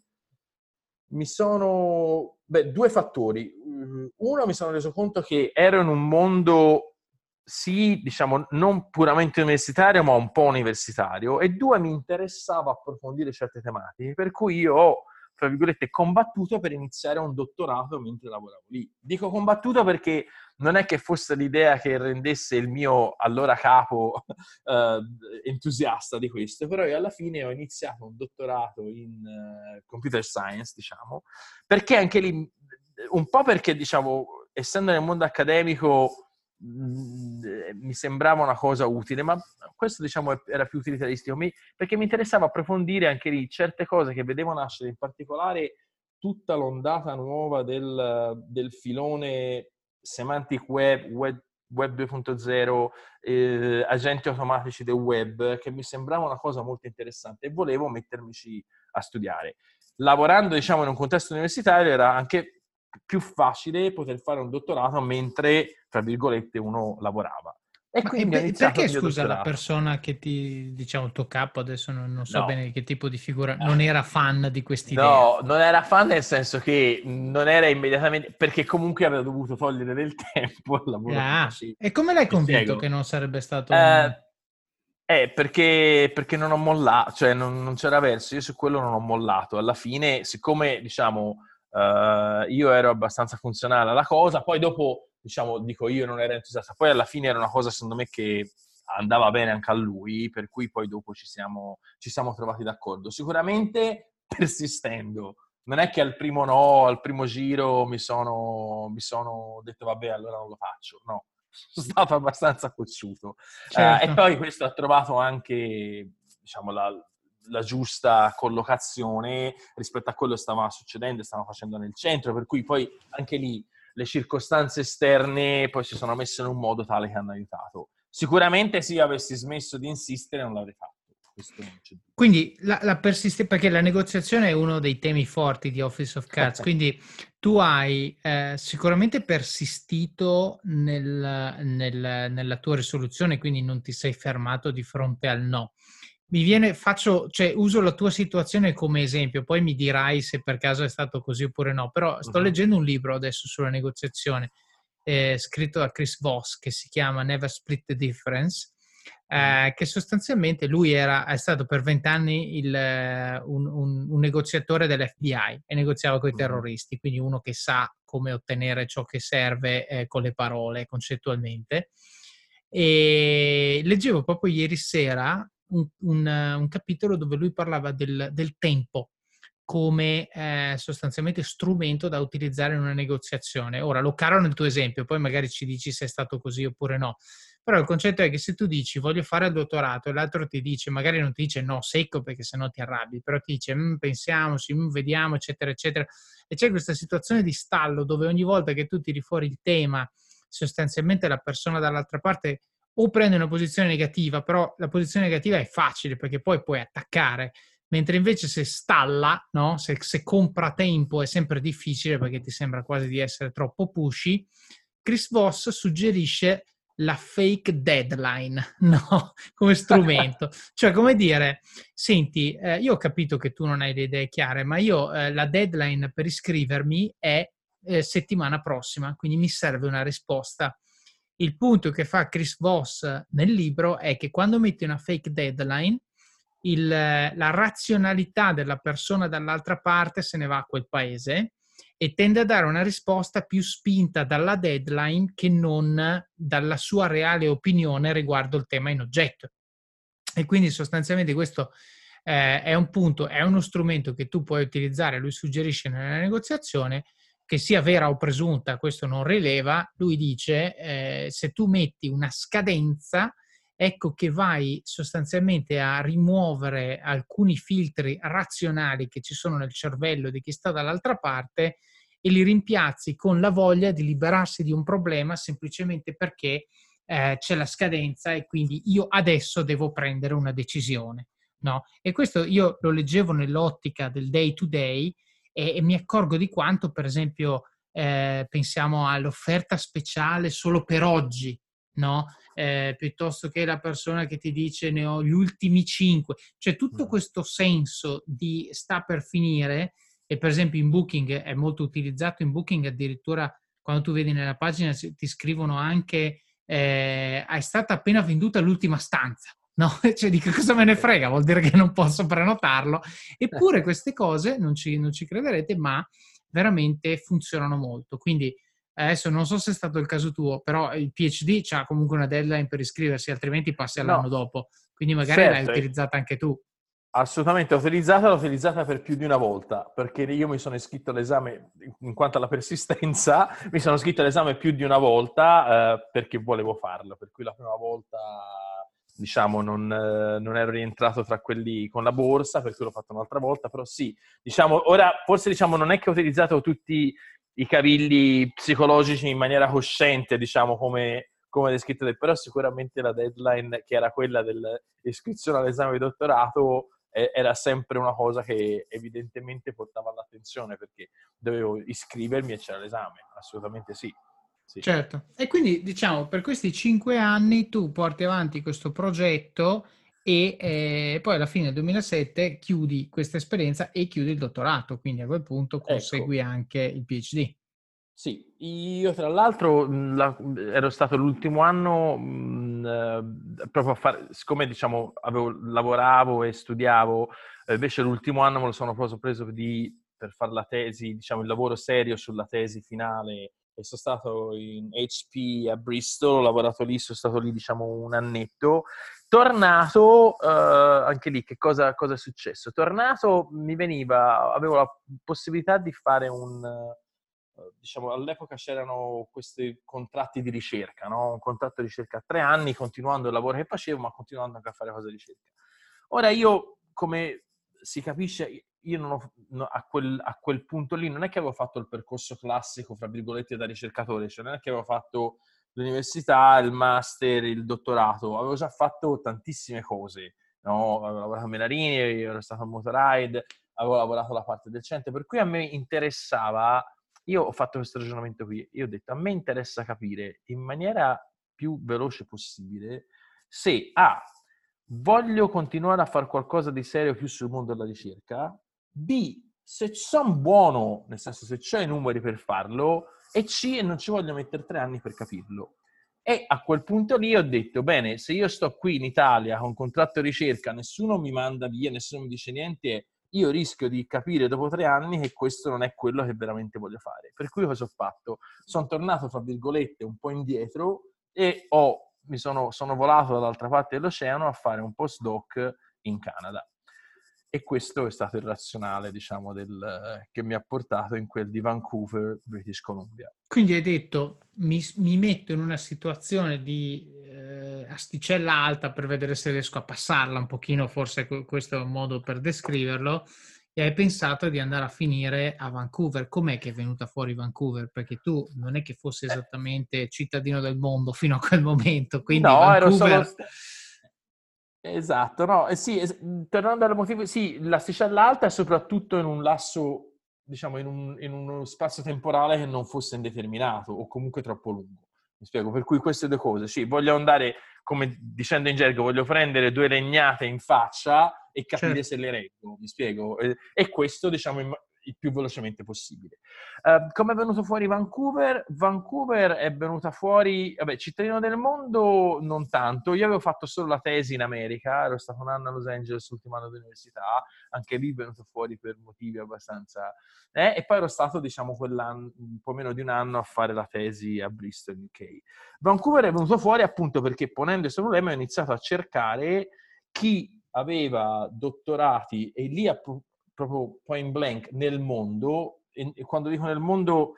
mi sono... Beh, due fattori. Mm, uno, mi sono reso conto che ero in un mondo, sì, diciamo, non puramente universitario, ma un po' universitario. E due, mi interessava approfondire certe tematiche, per cui io ho, tra virgolette, combattuto per iniziare un dottorato mentre lavoravo lì. Dico combattuto perché non è che fosse l'idea che rendesse il mio allora capo [LAUGHS] eh, entusiasta di questo, però io alla fine ho iniziato un dottorato in uh, computer science, diciamo, perché anche lì, un po' perché, diciamo, essendo nel mondo accademico mi sembrava una cosa utile, ma questo diciamo era più utilitaristico, perché mi interessava approfondire anche lì certe cose che vedevo nascere, in particolare tutta l'ondata nuova del, del filone semantic web, web, web 2.0, eh, agenti automatici del web, che mi sembrava una cosa molto interessante e volevo mettermici a studiare. Lavorando, diciamo, in un contesto universitario era anche più facile poter fare un dottorato mentre, tra virgolette, uno lavorava. E quindi e perché scusa la persona che ti diciamo il tuo capo adesso non, non so no. bene che tipo di figura non era fan di quest'idea no non era fan nel senso che non era immediatamente perché comunque aveva dovuto togliere del [LAUGHS] tempo al lavoro. Ah, e come l'hai convinto che non sarebbe stato eh, eh perché, perché non ho mollato cioè non, non, c'era verso io su quello non ho mollato. Alla fine siccome diciamo uh, io ero abbastanza funzionale alla cosa poi dopo diciamo, dico io non ero entusiasta. Poi alla fine era una cosa, secondo me, che andava bene anche a lui, per cui poi dopo ci siamo, ci siamo trovati d'accordo. Sicuramente [LAUGHS] persistendo. Non è che al primo no, al primo giro mi sono, mi sono detto vabbè, allora non lo faccio. No, [LAUGHS] sono stato abbastanza cocciuto. Certo. Uh, e poi questo ha trovato anche, diciamo, la, la giusta collocazione rispetto a quello che stava succedendo e stava facendo nel centro, per cui poi anche lì le circostanze esterne poi si sono messe in un modo tale che hanno aiutato. Sicuramente se io avessi smesso di insistere non l'avrei fatto. Quindi la, la persistenza, perché la negoziazione è uno dei temi forti di Office of Cards, quindi tu hai eh, sicuramente persistito nel, nel, nella tua risoluzione, quindi non ti sei fermato di fronte al no. Mi viene, faccio, cioè uso la tua situazione come esempio, poi mi dirai se per caso è stato così oppure no, però sto uh-huh. leggendo un libro adesso sulla negoziazione eh, scritto da Chris Voss che si chiama Never Split the Difference, eh, che sostanzialmente lui era, è stato per vent'anni un, un, un, negoziatore dell'FBI e negoziava con i terroristi, quindi uno che sa come ottenere ciò che serve eh, con le parole concettualmente. E leggevo proprio ieri sera un, un capitolo dove lui parlava del, del tempo come eh, sostanzialmente strumento da utilizzare in una negoziazione. Ora lo caro nel tuo esempio, poi magari ci dici se è stato così oppure no. Però il concetto è che se tu dici voglio fare il dottorato e l'altro ti dice, magari non ti dice no secco perché sennò ti arrabbi, però ti dice mm, pensiamoci, mm, vediamo, eccetera, eccetera. E c'è questa situazione di stallo dove ogni volta che tu tiri fuori il tema, sostanzialmente la persona dall'altra parte o prende una posizione negativa, però la posizione negativa è facile perché poi puoi attaccare mentre invece se stalla, no? se, se, compra tempo è sempre difficile perché ti sembra quasi di essere troppo pushy, Chris Voss suggerisce la fake deadline [LAUGHS] no? come strumento. cioè, come dire, senti, eh, io ho capito che tu non hai le idee chiare, ma io eh, la deadline per iscrivermi è eh, settimana prossima, quindi mi serve una risposta. Il punto che fa Chris Voss nel libro è che quando metti una fake deadline, il, la razionalità della persona dall'altra parte se ne va a quel paese e tende a dare una risposta più spinta dalla deadline che non dalla sua reale opinione riguardo il tema in oggetto. E quindi sostanzialmente questo eh, è un punto, è uno strumento che tu puoi utilizzare, lui suggerisce nella negoziazione, che sia vera o presunta, questo non rileva, lui dice eh, se tu metti una scadenza, ecco che vai sostanzialmente a rimuovere alcuni filtri razionali che ci sono nel cervello di chi sta dall'altra parte e li rimpiazzi con la voglia di liberarsi di un problema semplicemente perché eh, c'è la scadenza e quindi io adesso devo prendere una decisione. No? E questo io lo leggevo nell'ottica del day to day e, e mi accorgo di quanto, per esempio, eh, pensiamo all'offerta speciale solo per oggi, no? eh, piuttosto che la persona che ti dice ne ho gli ultimi cinque. Cioè tutto questo senso di sta per finire, e per esempio in Booking è molto utilizzato, in Booking addirittura quando tu vedi nella pagina ti scrivono anche eh, è stata appena venduta l'ultima stanza. No, [LAUGHS] cioè di che cosa me ne frega, vuol dire che non posso prenotarlo. Eppure queste cose, non ci, non ci crederete, ma veramente funzionano molto. Quindi Adesso non so se è stato il caso tuo, però il PhD ha comunque una deadline per iscriversi, altrimenti passi all'anno no. dopo. Quindi magari certo. l'hai utilizzata anche tu. Assolutamente, l'ho utilizzata, l'ho utilizzata per più di una volta, perché io mi sono iscritto all'esame, in quanto alla persistenza, [LAUGHS] mi sono iscritto all'esame più di una volta eh, perché volevo farlo, per cui la prima volta, diciamo, non, eh, non, ero rientrato tra quelli con la borsa, per cui l'ho fatto un'altra volta, però sì, diciamo, ora forse diciamo non è che ho utilizzato tutti i cavilli psicologici in maniera cosciente, diciamo, come, come descritto, però sicuramente la deadline che era quella dell'iscrizione all'esame di dottorato eh, era sempre una cosa che evidentemente portava all'attenzione perché dovevo iscrivermi e c'era l'esame, assolutamente sì. Sì. Certo, e quindi diciamo per questi cinque anni tu porti avanti questo progetto e eh, poi alla fine del 2007 chiudi questa esperienza e chiudi il dottorato, quindi a quel punto ecco. consegui ecco. anche il PhD. Sì, io tra l'altro la, ero stato l'ultimo anno mh, eh, proprio a fare, siccome diciamo avevo, lavoravo e studiavo, eh, invece l'ultimo anno me lo sono proprio preso di, per fare la tesi, diciamo il lavoro serio sulla tesi finale e sono stato in HP a Bristol, ho lavorato lì, sono stato lì diciamo un annetto Tornato, uh, anche lì che cosa, cosa, è successo? Tornato mi veniva, avevo la possibilità di fare un, uh, diciamo all'epoca c'erano questi contratti di ricerca, no? un contratto di ricerca a tre anni, continuando il lavoro che facevo, ma continuando anche a fare cose di ricerca. Ora io, come si capisce, io non ho, no, a, quel, a, quel, punto lì non è che avevo fatto il percorso classico, fra virgolette, da ricercatore, cioè non è che avevo fatto l'università, il master, il dottorato, avevo già fatto tantissime cose, no? avevo lavorato a Menarini, ero stato a Motorride, avevo lavorato alla parte del centro, per cui a me interessava, io ho fatto questo ragionamento qui, io ho detto a me interessa capire in maniera più veloce possibile se A, voglio continuare a fare qualcosa di serio più sul mondo della ricerca, B, se sono buono, nel senso se c'ho i numeri per farlo, e C, non ci voglio mettere tre anni per capirlo. E a quel punto lì ho detto, bene, se io sto qui in Italia con contratto di ricerca, nessuno mi manda via, nessuno mi dice niente, io rischio di capire dopo tre anni che questo non è quello che veramente voglio fare. Per cui cosa ho fatto? Sono tornato, fra virgolette, un po' indietro e ho, mi sono, sono volato dall'altra parte dell'oceano a fare un postdoc in Canada. E questo è stato il razionale, diciamo, del, che mi ha portato in quel di Vancouver, British Columbia. Quindi hai detto, mi, mi metto in una situazione di eh, asticella alta per vedere se riesco a passarla un pochino, forse questo è un modo per descriverlo, e hai pensato di andare a finire a Vancouver. Com'è che è venuta fuori Vancouver? Perché tu non è che fossi esattamente cittadino del mondo fino a quel momento, quindi no, Vancouver... ero solo Esatto, no, eh sì, es- tornando al motivo, sì, l'asticella alta è soprattutto in un lasso, diciamo, in, un, in uno spazio temporale che non fosse indeterminato o comunque troppo lungo. Mi spiego, per cui queste due cose, sì, voglio andare, come dicendo in gergo, voglio prendere due legnate in faccia e capire certo. se le reggo, mi spiego. E, e questo, diciamo, il più velocemente possibile. Uh, come è venuto fuori Vancouver? Vancouver è venuta fuori, vabbè, cittadino del mondo non tanto, io avevo fatto solo la tesi in America, ero stato un anno a Los Angeles, l'ultimo anno di anche lì è venuto fuori per motivi abbastanza... Eh, e poi ero stato, diciamo, un po' meno di un anno a fare la tesi a Bristol, UK. Vancouver è venuto fuori appunto perché ponendo questo problema ho iniziato a cercare chi aveva dottorati e lì proprio point blank nel mondo, e, quando dico nel mondo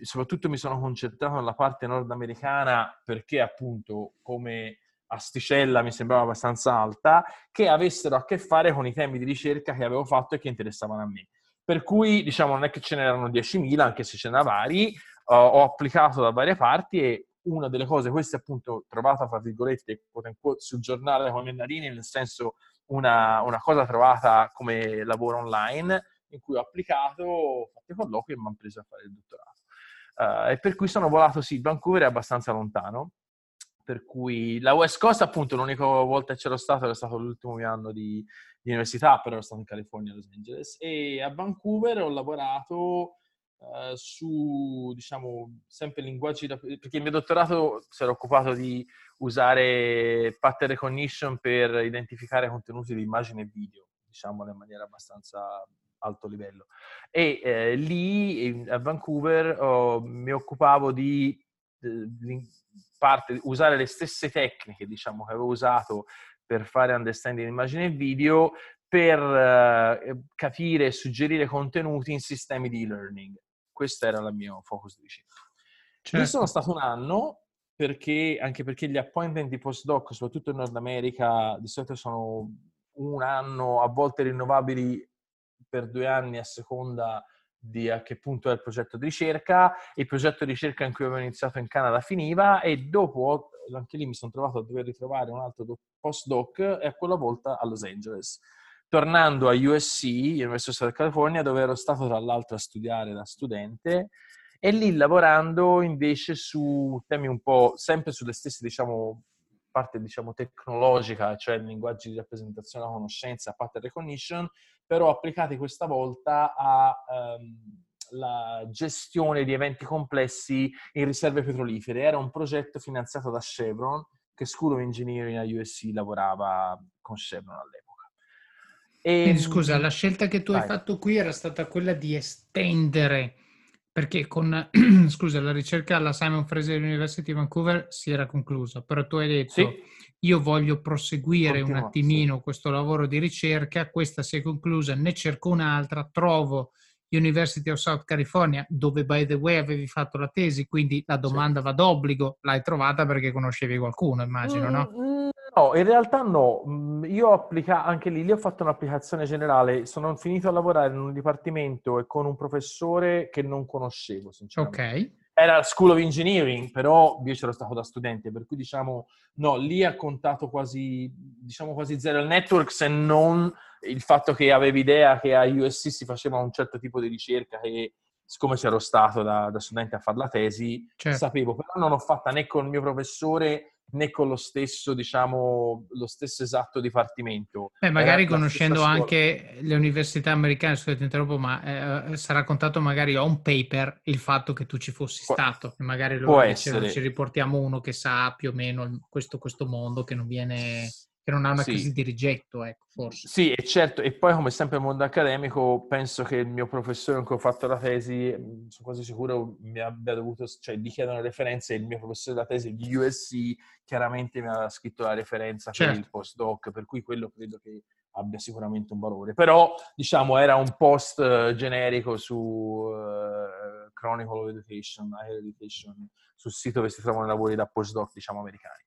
soprattutto mi sono concentrato nella parte nordamericana perché appunto come asticella mi sembrava abbastanza alta, che avessero a che fare con i temi di ricerca che avevo fatto e che interessavano a me. Per cui, diciamo, non è che ce n'erano 10.000, anche se ce n'erano vari, uh, ho applicato da varie parti e una delle cose, questa appunto trovata, fra virgolette, sul giornale come Narini, nel senso una, una, cosa trovata come lavoro online in cui ho applicato, ho fatto i colloqui e mi hanno preso a fare il dottorato. Uh, e per cui sono volato, sì, Vancouver è abbastanza lontano, per cui la West Coast appunto l'unica volta che c'ero stato era stato l'ultimo mio anno di, di università, però ero stato in California, a Los Angeles, e a Vancouver ho lavorato Uh, su, diciamo, sempre linguaggi, perché il mio dottorato si era occupato di usare pattern recognition per identificare contenuti di immagine e video, diciamo in maniera abbastanza alto livello. E eh, lì a Vancouver oh, mi occupavo di, di parte, usare le stesse tecniche, diciamo, che avevo usato per fare understanding di immagine e video per uh, capire e suggerire contenuti in sistemi di e-learning questo era il mio focus di ricerca. Certo. Io sono stato un anno perché, anche perché gli appointment di postdoc, soprattutto in Nord America, di solito sono un anno, a volte rinnovabili per due anni a seconda di a che punto è il progetto di ricerca. Il progetto di ricerca in cui avevo iniziato in Canada finiva e dopo, anche lì mi sono trovato a dover ritrovare un altro postdoc e a quella volta a Los Angeles tornando a USC, University of California, dove ero stato tra l'altro a studiare da studente, e lì lavorando invece su temi un po' sempre sulle stesse, diciamo, parte diciamo tecnologica, cioè linguaggi di rappresentazione della conoscenza, pattern recognition, però applicati questa volta alla ehm, um, gestione di eventi complessi in riserve petrolifere. Era un progetto finanziato da Chevron, che School of Engineering a USC lavorava con Chevron all'epoca. E... Quindi scusa, ehm, la scelta che tu Vai. hai fatto qui era stata quella di estendere, perché con [CLEARS THROAT] scusa, la ricerca alla Simon Fraser University di Vancouver si era conclusa, però tu hai detto sì. io voglio proseguire Continua, un attimino sì. questo lavoro di ricerca, questa si è conclusa, ne cerco un'altra, trovo University of South California, dove by the way avevi fatto la tesi, quindi la domanda sì. va d'obbligo, l'hai trovata perché conoscevi qualcuno, immagino, no? No, in realtà no. Mm, io ho applicato, anche lì, lì ho fatto un'applicazione generale. Sono finito a lavorare in un dipartimento e con un professore che non conoscevo, sinceramente. Ok. era School of Engineering, però io c'ero stato da studente, per cui diciamo, no, lì ha contato quasi, diciamo quasi zero il network se non il fatto che avevi idea che a USC si faceva un certo tipo di ricerca che siccome c'ero stato da, da studente a fare la tesi, certo. sapevo, però non l'ho fatta né con il mio professore né con lo stesso, diciamo, lo stesso esatto dipartimento. Beh, magari Era conoscendo anche le università americane, scusate interrompo, ma eh, sarà contato magari on paper il fatto che tu ci fossi Pu- stato, magari loro dicevano, ci riportiamo uno che sa più o meno questo, questo mondo, che non viene che non ha una sì. crisi di rigetto, ecco, forse. Sì, e certo, e poi come sempre nel mondo accademico, penso che il mio professore con cui ho fatto la tesi, sono quasi sicuro, mi abbia dovuto, cioè gli chiedono referenze, il mio professore della tesi di USC chiaramente mi ha scritto la referenza certo. per il postdoc, per cui quello credo che abbia sicuramente un valore. Però, diciamo, era un post uh, generico su uh, Chronicle of Education, Higher Education, sul sito dove si trovano i lavori da postdoc, diciamo, americani.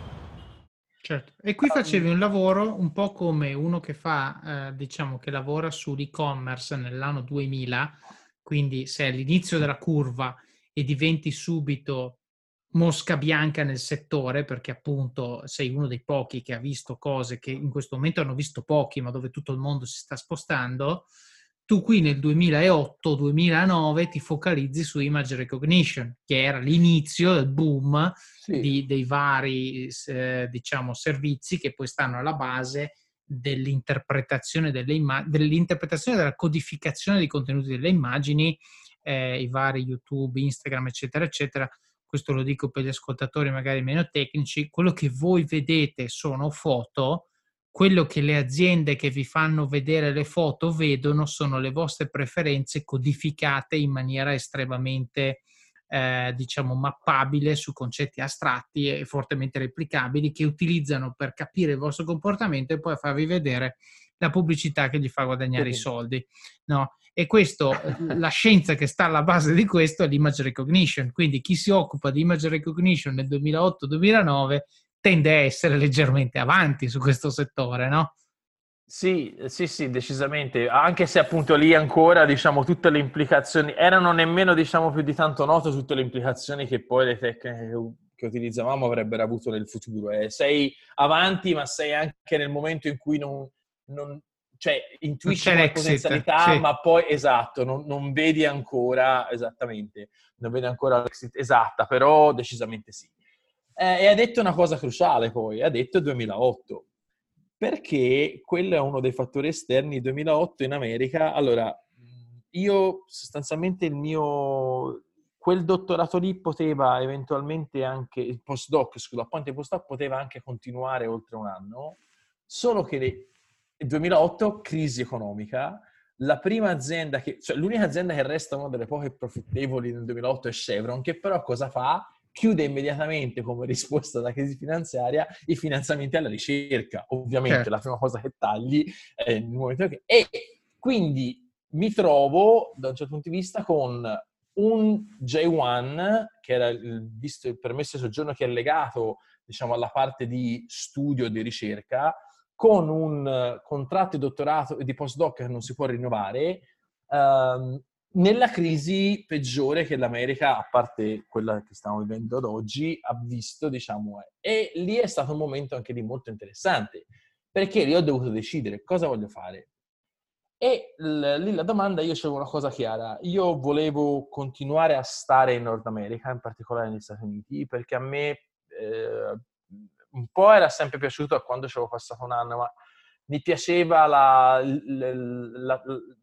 Certo. E qui facevi un lavoro un po' come uno che fa, eh, diciamo, che lavora sull'e-commerce nell'anno 2000, quindi sei all'inizio della curva e diventi subito mosca bianca nel settore, perché appunto sei uno dei pochi che ha visto cose che in questo momento hanno visto pochi, ma dove tutto il mondo si sta spostando, tu qui nel 2008-2009 ti focalizzi su image recognition, che era l'inizio del boom sì. di, dei vari eh, diciamo, servizi che poi stanno alla base dell'interpretazione, delle immag- dell'interpretazione della codificazione dei contenuti delle immagini, eh, i vari YouTube, Instagram, eccetera, eccetera. Questo lo dico per gli ascoltatori magari meno tecnici. Quello che voi vedete sono foto, quello che le aziende che vi fanno vedere le foto vedono sono le vostre preferenze codificate in maniera estremamente eh, diciamo mappabile su concetti astratti e fortemente replicabili che utilizzano per capire il vostro comportamento e poi farvi vedere la pubblicità che gli fa guadagnare i soldi no? e questo [LAUGHS] la scienza che sta alla base di questo è l'image recognition quindi chi si occupa di image recognition nel 2008-2009 tende a essere leggermente avanti su questo settore, no? Sì, sì, sì, decisamente, anche se appunto lì ancora, diciamo, tutte le implicazioni, erano nemmeno, diciamo, più di tanto note tutte le implicazioni che poi le tecniche che utilizzavamo avrebbero avuto nel futuro. Eh, sei avanti, ma sei anche nel momento in cui non, non cioè, intuisci una potenzialità, sì. ma poi, esatto, non, non, vedi ancora, esattamente, non vedi ancora l'exit esatta, però decisamente sì. Eh, e ha detto una cosa cruciale poi, ha detto 2008, perché quello è uno dei fattori esterni. 2008 in America, allora, io sostanzialmente il mio, quel dottorato lì poteva eventualmente anche, il postdoc, scusa, appunto postdoc poteva anche continuare oltre un anno, solo che nel 2008, crisi economica, la prima azienda che, cioè l'unica azienda che resta una delle poche profittevoli nel 2008 è Chevron, che però cosa fa? Chiude immediatamente come risposta alla crisi finanziaria i finanziamenti alla ricerca. Ovviamente certo. la prima cosa che tagli è nel momento che... E quindi mi trovo, da un certo punto di vista, con un J1, che era il, visto il permesso di soggiorno che è legato, diciamo, alla parte di studio e di ricerca, con un contratto di dottorato e di postdoc che non si può rinnovare, um, nella crisi peggiore che l'America, a parte quella che stiamo vivendo ad oggi, ha visto, diciamo, e lì è stato un momento anche di molto interessante, perché lì ho dovuto decidere cosa voglio fare. E lì la domanda, io avevo una cosa chiara, io volevo continuare a stare in Nord America, in particolare negli Stati Uniti, perché a me eh, un po' era sempre piaciuto quando ci avevo passato un anno, ma mi piaceva la, la, la,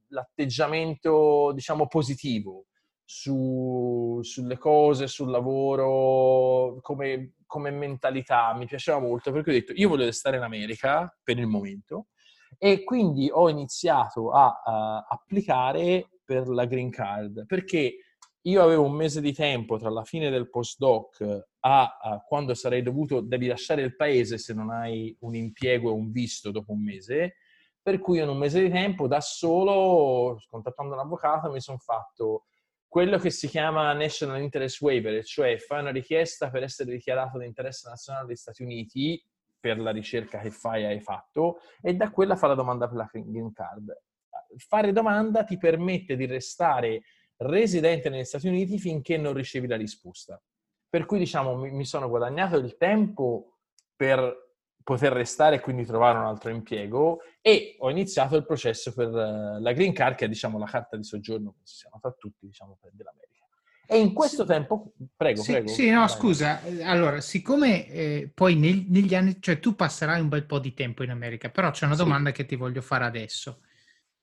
l'atteggiamento, diciamo, positivo su, sulle cose, sul lavoro, come, come, mentalità, mi piaceva molto, perché ho detto, io voglio restare in America per il momento, e quindi ho iniziato a, a applicare per la green card, perché io avevo un mese di tempo tra la fine del postdoc a, a quando sarei dovuto, devi lasciare il paese se non hai un impiego e un visto dopo un mese, per cui in un mese di tempo da solo, contattando un avvocato, mi sono fatto quello che si chiama National Interest Waiver, cioè fai una richiesta per essere dichiarato di interesse nazionale degli Stati Uniti per la ricerca che fai hai fatto e da quella fa la domanda per la green card. Fare domanda ti permette di restare residente negli Stati Uniti finché non ricevi la risposta. Per cui diciamo mi, sono guadagnato il tempo per poter restare e quindi trovare un altro impiego e ho iniziato il processo per eh, la green card che è diciamo la carta di soggiorno che si chiama tra tutti diciamo dell'America. E in questo sì. tempo, prego, sì, prego. Sì, no, vai. scusa, allora, siccome eh, poi neg- negli anni, cioè tu passerai un bel po' di tempo in America, però c'è una domanda sì. che ti voglio fare adesso.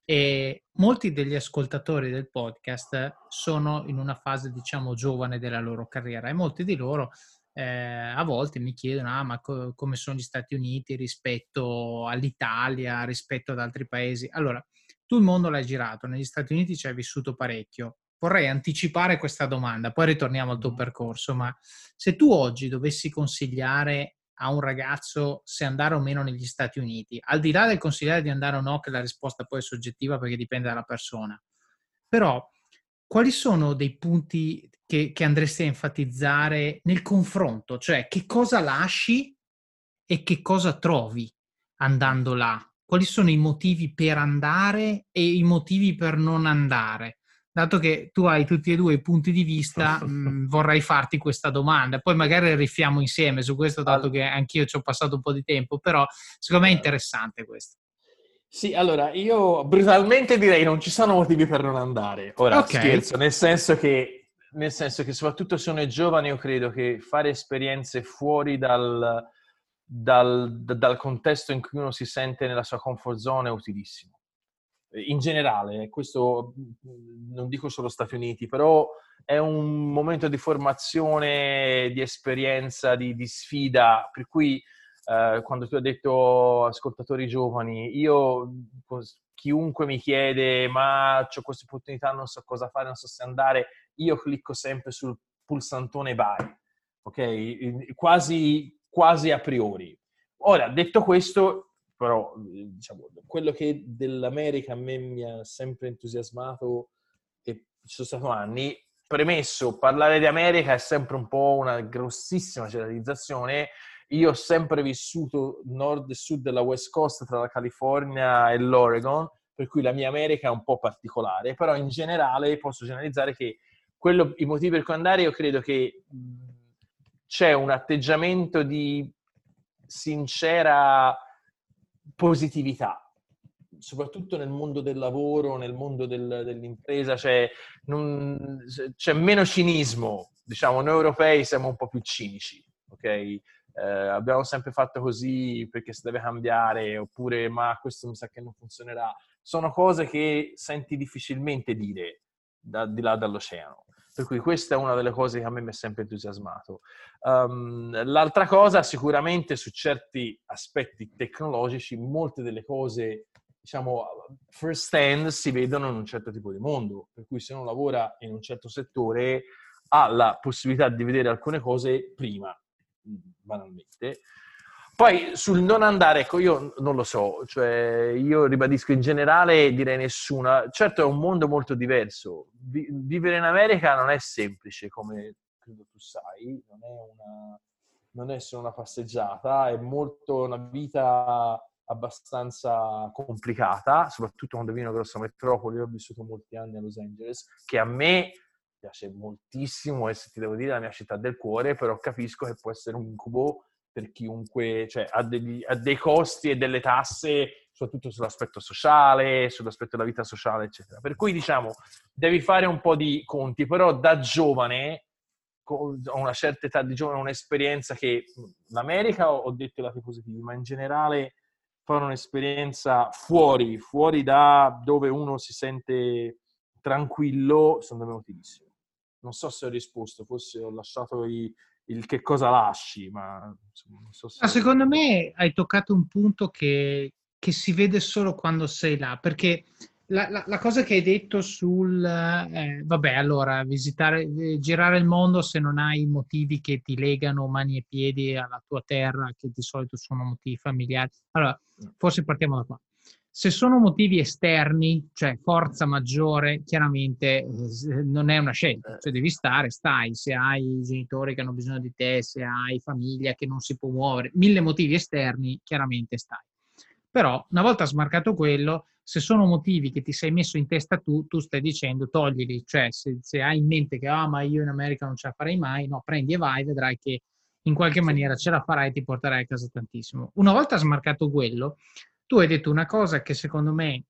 E molti degli ascoltatori del podcast sono in una fase, diciamo, giovane della loro carriera e molti di loro eh, a volte mi chiedono ah, ma co- come sono gli Stati Uniti rispetto all'Italia, rispetto ad altri paesi. Allora, tu il mondo l'hai girato, negli Stati Uniti ci hai vissuto parecchio. Vorrei anticipare questa domanda, poi ritorniamo al tuo percorso, ma se tu oggi dovessi consigliare a un ragazzo se andare o meno negli Stati Uniti, al di là del consigliare di andare o no, che la risposta poi è soggettiva perché dipende dalla persona, però quali sono dei punti che, che andresti a enfatizzare nel confronto? Cioè, che cosa lasci e che cosa trovi andando là? Quali sono i motivi per andare e i motivi per non andare? dato che tu hai tutti e due i punti di vista, mh, [LAUGHS] mm, vorrei farti questa domanda. Poi magari rifiamo insieme su questo, dato che anch'io ci ho passato un po' di tempo, però secondo me è interessante questo. Sì, allora io brutalmente direi non ci sono motivi per non andare. Ora okay. scherzo, nel senso che nel senso che soprattutto se uno è giovane io credo che fare esperienze fuori dal, dal, dal contesto in cui uno si sente nella sua comfort zone è utilissimo. In generale, questo non dico solo Stati Uniti, però è un momento di formazione, di esperienza, di, di sfida, per cui eh, quando tu hai detto ascoltatori giovani, io chiunque mi chiede ma ho questa opportunità, non so cosa fare, non so se andare, io clicco sempre sul pulsantone vai, ok? Quasi, quasi a priori. Ora, detto questo, però diciamo, quello che dell'America a me mi ha sempre entusiasmato e ci sono stati anni, premesso, parlare di America è sempre un po' una grossissima generalizzazione. Io ho sempre vissuto nord e sud della West Coast tra la California e l'Oregon, per cui la mia America è un po' particolare, però in generale posso generalizzare che quello, i motivi per cui andare io credo che c'è un atteggiamento di sincera positività, soprattutto nel mondo del lavoro, nel mondo del, dell'impresa, c'è, non, c'è, meno cinismo. Diciamo, noi europei siamo un po' più cinici, ok? Eh, abbiamo sempre fatto così perché si deve cambiare, oppure ma questo mi sa che non funzionerà. Sono cose che senti difficilmente dire da, di là dall'oceano. Per cui questa è una delle cose che a me mi ha sempre entusiasmato. Um, l'altra cosa, sicuramente su certi aspetti tecnologici, molte delle cose, diciamo, first hand si vedono in un certo tipo di mondo. Per cui se uno lavora in un certo settore ha la possibilità di vedere alcune cose prima, banalmente. Poi sul non andare, ecco, io non lo so, cioè io ribadisco in generale direi nessuna. Certo è un mondo molto diverso. Vi- vivere in America non è semplice, come credo tu sai, non è, una, non è solo una passeggiata, è molto una vita abbastanza complicata, soprattutto quando vivo in una grossa metropoli. Io ho vissuto molti anni a Los Angeles, che a me piace moltissimo e se ti devo dire la mia città del cuore, però capisco che può essere un incubo per chiunque, cioè ha, degli, ha dei costi e delle tasse, soprattutto sull'aspetto sociale, sull'aspetto della vita sociale, eccetera. Per cui diciamo, devi fare un po' di conti, però da giovane, a una certa età di giovane, un'esperienza che l'America ho detto i lati positivi, ma in generale fare un'esperienza fuori, fuori da dove uno si sente tranquillo, secondo me è utilissimo. Non so se ho risposto, forse ho lasciato i, il che cosa lasci, ma insomma, so se... Ma secondo me hai toccato un punto che, che, si vede solo quando sei là, perché la, la, la, cosa che hai detto sul, eh, vabbè, allora, visitare, eh, girare il mondo se non hai motivi che ti legano mani e piedi alla tua terra, che di solito sono motivi familiari. Allora, forse partiamo da qua. Se sono motivi esterni, cioè forza maggiore, chiaramente eh, non è una scelta, cioè devi stare, stai, se hai genitori che hanno bisogno di te, se hai famiglia che non si può muovere, mille motivi esterni, chiaramente stai. Però una volta smarcato quello, se sono motivi che ti sei messo in testa tu, tu stai dicendo toglili, cioè se, se hai in mente che ah ma io in America non ce la farei mai, no, prendi e vai, vedrai che in qualche maniera ce la farai e ti porterai a casa tantissimo. Una volta smarcato quello, tu hai detto una cosa che secondo me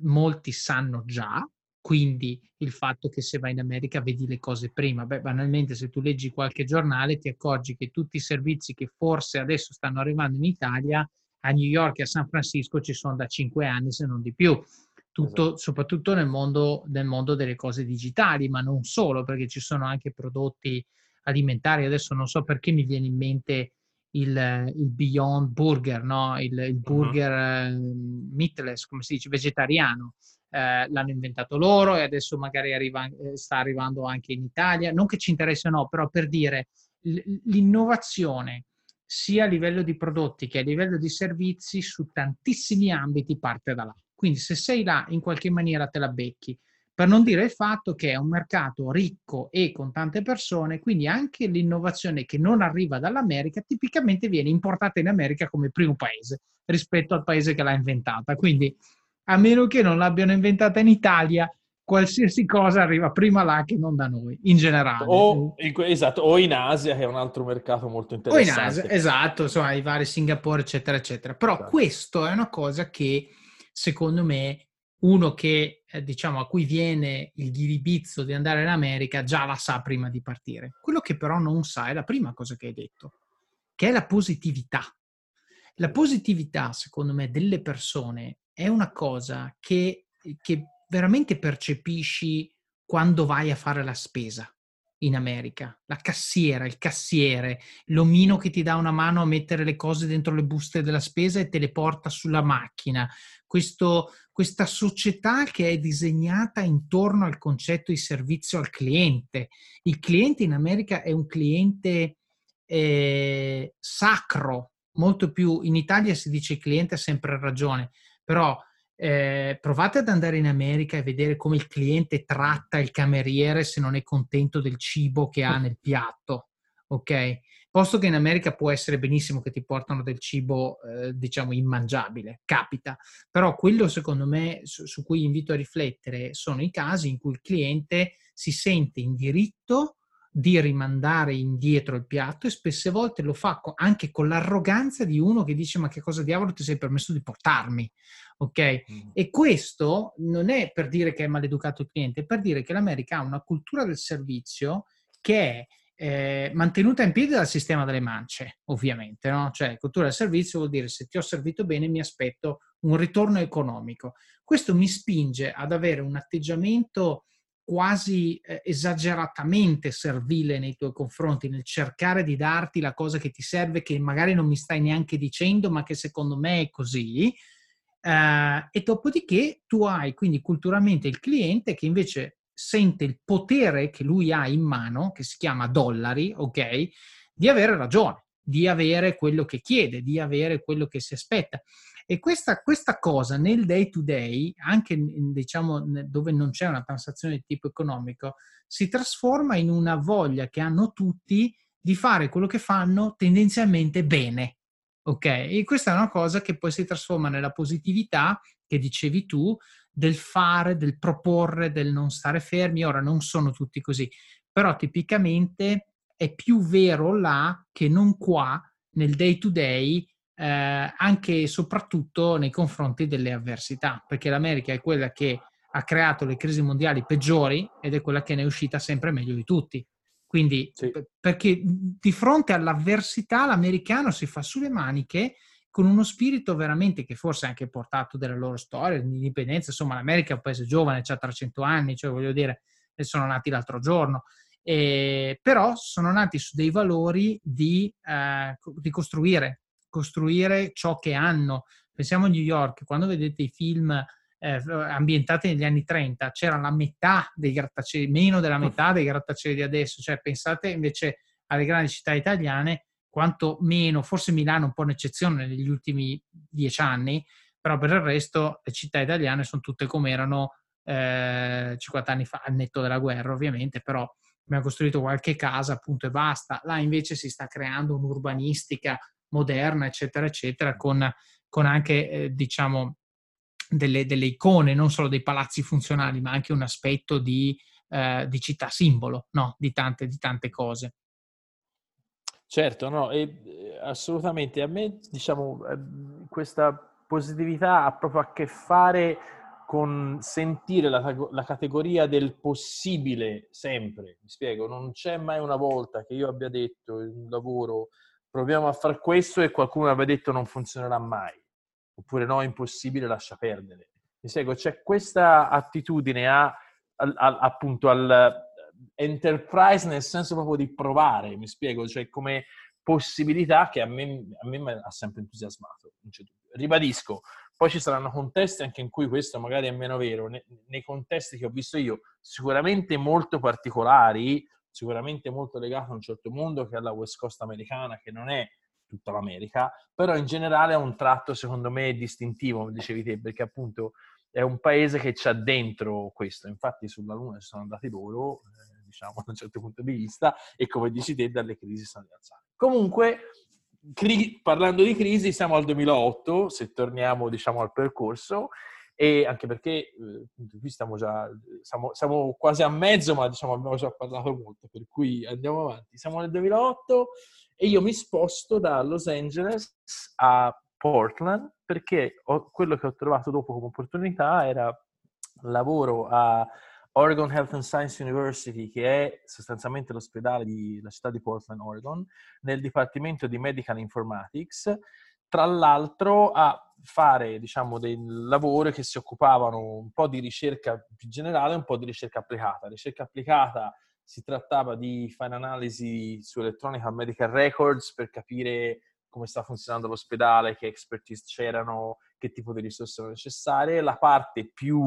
molti sanno già, quindi il fatto che se vai in America vedi le cose prima. Beh, banalmente, se tu leggi qualche giornale ti accorgi che tutti i servizi che forse adesso stanno arrivando in Italia a New York e a San Francisco ci sono da cinque anni, se non di più. Tutto, esatto. soprattutto nel mondo, nel mondo delle cose digitali, ma non solo, perché ci sono anche prodotti alimentari. Adesso non so perché mi viene in mente il, il Beyond Burger, no? il, il burger uh-huh. meatless, come si dice, vegetariano. Eh, l'hanno inventato loro e adesso magari arriva, eh, sta arrivando anche in Italia. Non che ci interessa no, però per dire l'innovazione sia a livello di prodotti che a livello di servizi su tantissimi ambiti parte da là. Quindi se sei là in qualche maniera te la becchi. Per non dire il fatto che è un mercato ricco e con tante persone, quindi anche l'innovazione che non arriva dall'America tipicamente viene importata in America come primo paese rispetto al paese che l'ha inventata. Quindi a meno che non l'abbiano inventata in Italia, qualsiasi cosa arriva prima là che non da noi, in generale. O in, esatto, o in Asia, che è un altro mercato molto interessante. O in Asia, esatto, insomma, i vari Singapore, eccetera, eccetera. Però esatto. questo è una cosa che, secondo me, uno che, eh, diciamo, a cui viene il ghiribizzo di andare in America già la sa prima di partire. Quello che però non sa è la prima cosa che hai detto, che è la positività. La positività, secondo me, delle persone è una cosa che, che veramente percepisci quando vai a fare la spesa in America. La cassiera, il cassiere, l'omino che ti dà una mano a mettere le cose dentro le buste della spesa e te le porta sulla macchina. Questo, questa società che è disegnata intorno al concetto di servizio al cliente. Il cliente in America è un cliente eh, sacro, molto più in Italia si dice il cliente ha sempre ragione, però eh, provate ad andare in America e vedere come il cliente tratta il cameriere se non è contento del cibo che ha nel piatto, ok? Posto che in America può essere benissimo che ti portano del cibo, eh, diciamo, immangiabile, capita. Però quello, secondo me, su, su cui invito a riflettere sono i casi in cui il cliente si sente in diritto di rimandare indietro il piatto e spesse volte lo fa anche con l'arroganza di uno che dice ma che cosa diavolo ti sei permesso di portarmi ok? Mm. E questo non è per dire che è maleducato il cliente, è per dire che l'America ha una cultura del servizio che è eh, mantenuta in piedi dal sistema delle mance, ovviamente, no? Cioè, cultura del servizio vuol dire se ti ho servito bene mi aspetto un ritorno economico. Questo mi spinge ad avere un atteggiamento quasi eh, esageratamente servile nei tuoi confronti, nel cercare di darti la cosa che ti serve, che magari non mi stai neanche dicendo, ma che secondo me è così, Uh, e dopodiché tu hai quindi culturalmente il cliente che invece sente il potere che lui ha in mano, che si chiama dollari, ok, di avere ragione, di avere quello che chiede, di avere quello che si aspetta. E questa, questa cosa nel day to day, anche diciamo dove non c'è una transazione di tipo economico, si trasforma in una voglia che hanno tutti di fare quello che fanno tendenzialmente bene, Ok? E questa è una cosa che poi si trasforma nella positività che dicevi tu, del fare, del proporre, del non stare fermi. Ora non sono tutti così, però tipicamente è più vero là che non qua nel day to day, eh, anche e soprattutto nei confronti delle avversità, perché l'America è quella che ha creato le crisi mondiali peggiori ed è quella che ne è uscita sempre meglio di tutti. Quindi, sì. perché di fronte all'avversità l'americano si fa sulle maniche con uno spirito veramente che forse è anche portato dalla loro storia, l'indipendenza, insomma l'America è un paese giovane, ha 300 anni, cioè voglio dire, sono nati l'altro giorno, eh, però sono nati su dei valori di, eh, di costruire, costruire ciò che hanno. Pensiamo a New York, quando vedete i film eh, ambientate negli anni 30, c'era la metà dei grattacieli, meno della metà dei grattacieli di adesso, cioè pensate invece alle grandi città italiane, quanto meno, forse Milano è un po' un'eccezione negli ultimi dieci anni, però per il resto le città italiane sono tutte come erano eh, 50 anni fa, al netto della guerra ovviamente, però abbiamo costruito qualche casa appunto e basta. Là invece si sta creando un'urbanistica moderna, eccetera, eccetera, con, con anche, eh, diciamo, delle, delle, icone, non solo dei palazzi funzionali, ma anche un aspetto di, eh, di città simbolo, no? di, tante, di tante cose. Certo, no, e, assolutamente. A me, diciamo, ehm, questa positività ha proprio a che fare con sentire la, la, categoria del possibile sempre. Mi spiego, non c'è mai una volta che io abbia detto in un lavoro proviamo a fare questo e qualcuno abbia detto non funzionerà mai. Oppure no, è impossibile, lascia perdere. Mi spiego, c'è questa attitudine a, a, a, appunto al enterprise nel senso proprio di provare, mi spiego, cioè come possibilità che a me, a me ha sempre entusiasmato. Ribadisco, poi ci saranno contesti anche in cui questo magari è meno vero. Ne, nei contesti che ho visto io, sicuramente molto particolari, sicuramente molto legato a un certo mondo che è la West Coast americana, che non è tutta l'America, però in generale ha un tratto secondo me distintivo, come dicevi te, perché appunto è un paese che c'ha dentro questo. Infatti sulla Luna ci sono andati loro, eh, diciamo [LAUGHS] da un certo punto di vista, e come dici te, dalle crisi sono rialzati. Comunque, cri- parlando di crisi, siamo al 2008, se torniamo diciamo al percorso, e anche perché eh, qui stiamo già, siamo, siamo, quasi a mezzo, ma diciamo abbiamo già parlato molto, per cui andiamo avanti. Siamo nel 2008 e io mi sposto da Los Angeles a Portland perché ho, quello che ho trovato dopo come opportunità era lavoro a Oregon Health and Science University, che è sostanzialmente l'ospedale della città di Portland, Oregon, nel dipartimento di Medical Informatics, tra l'altro a fare diciamo, dei lavori che si occupavano un po' di ricerca più generale e un po' di ricerca applicata. Ricerca applicata si trattava di fare analisi su electronic medical records per capire come sta funzionando l'ospedale, che expertise c'erano, che tipo di risorse erano necessarie. La parte più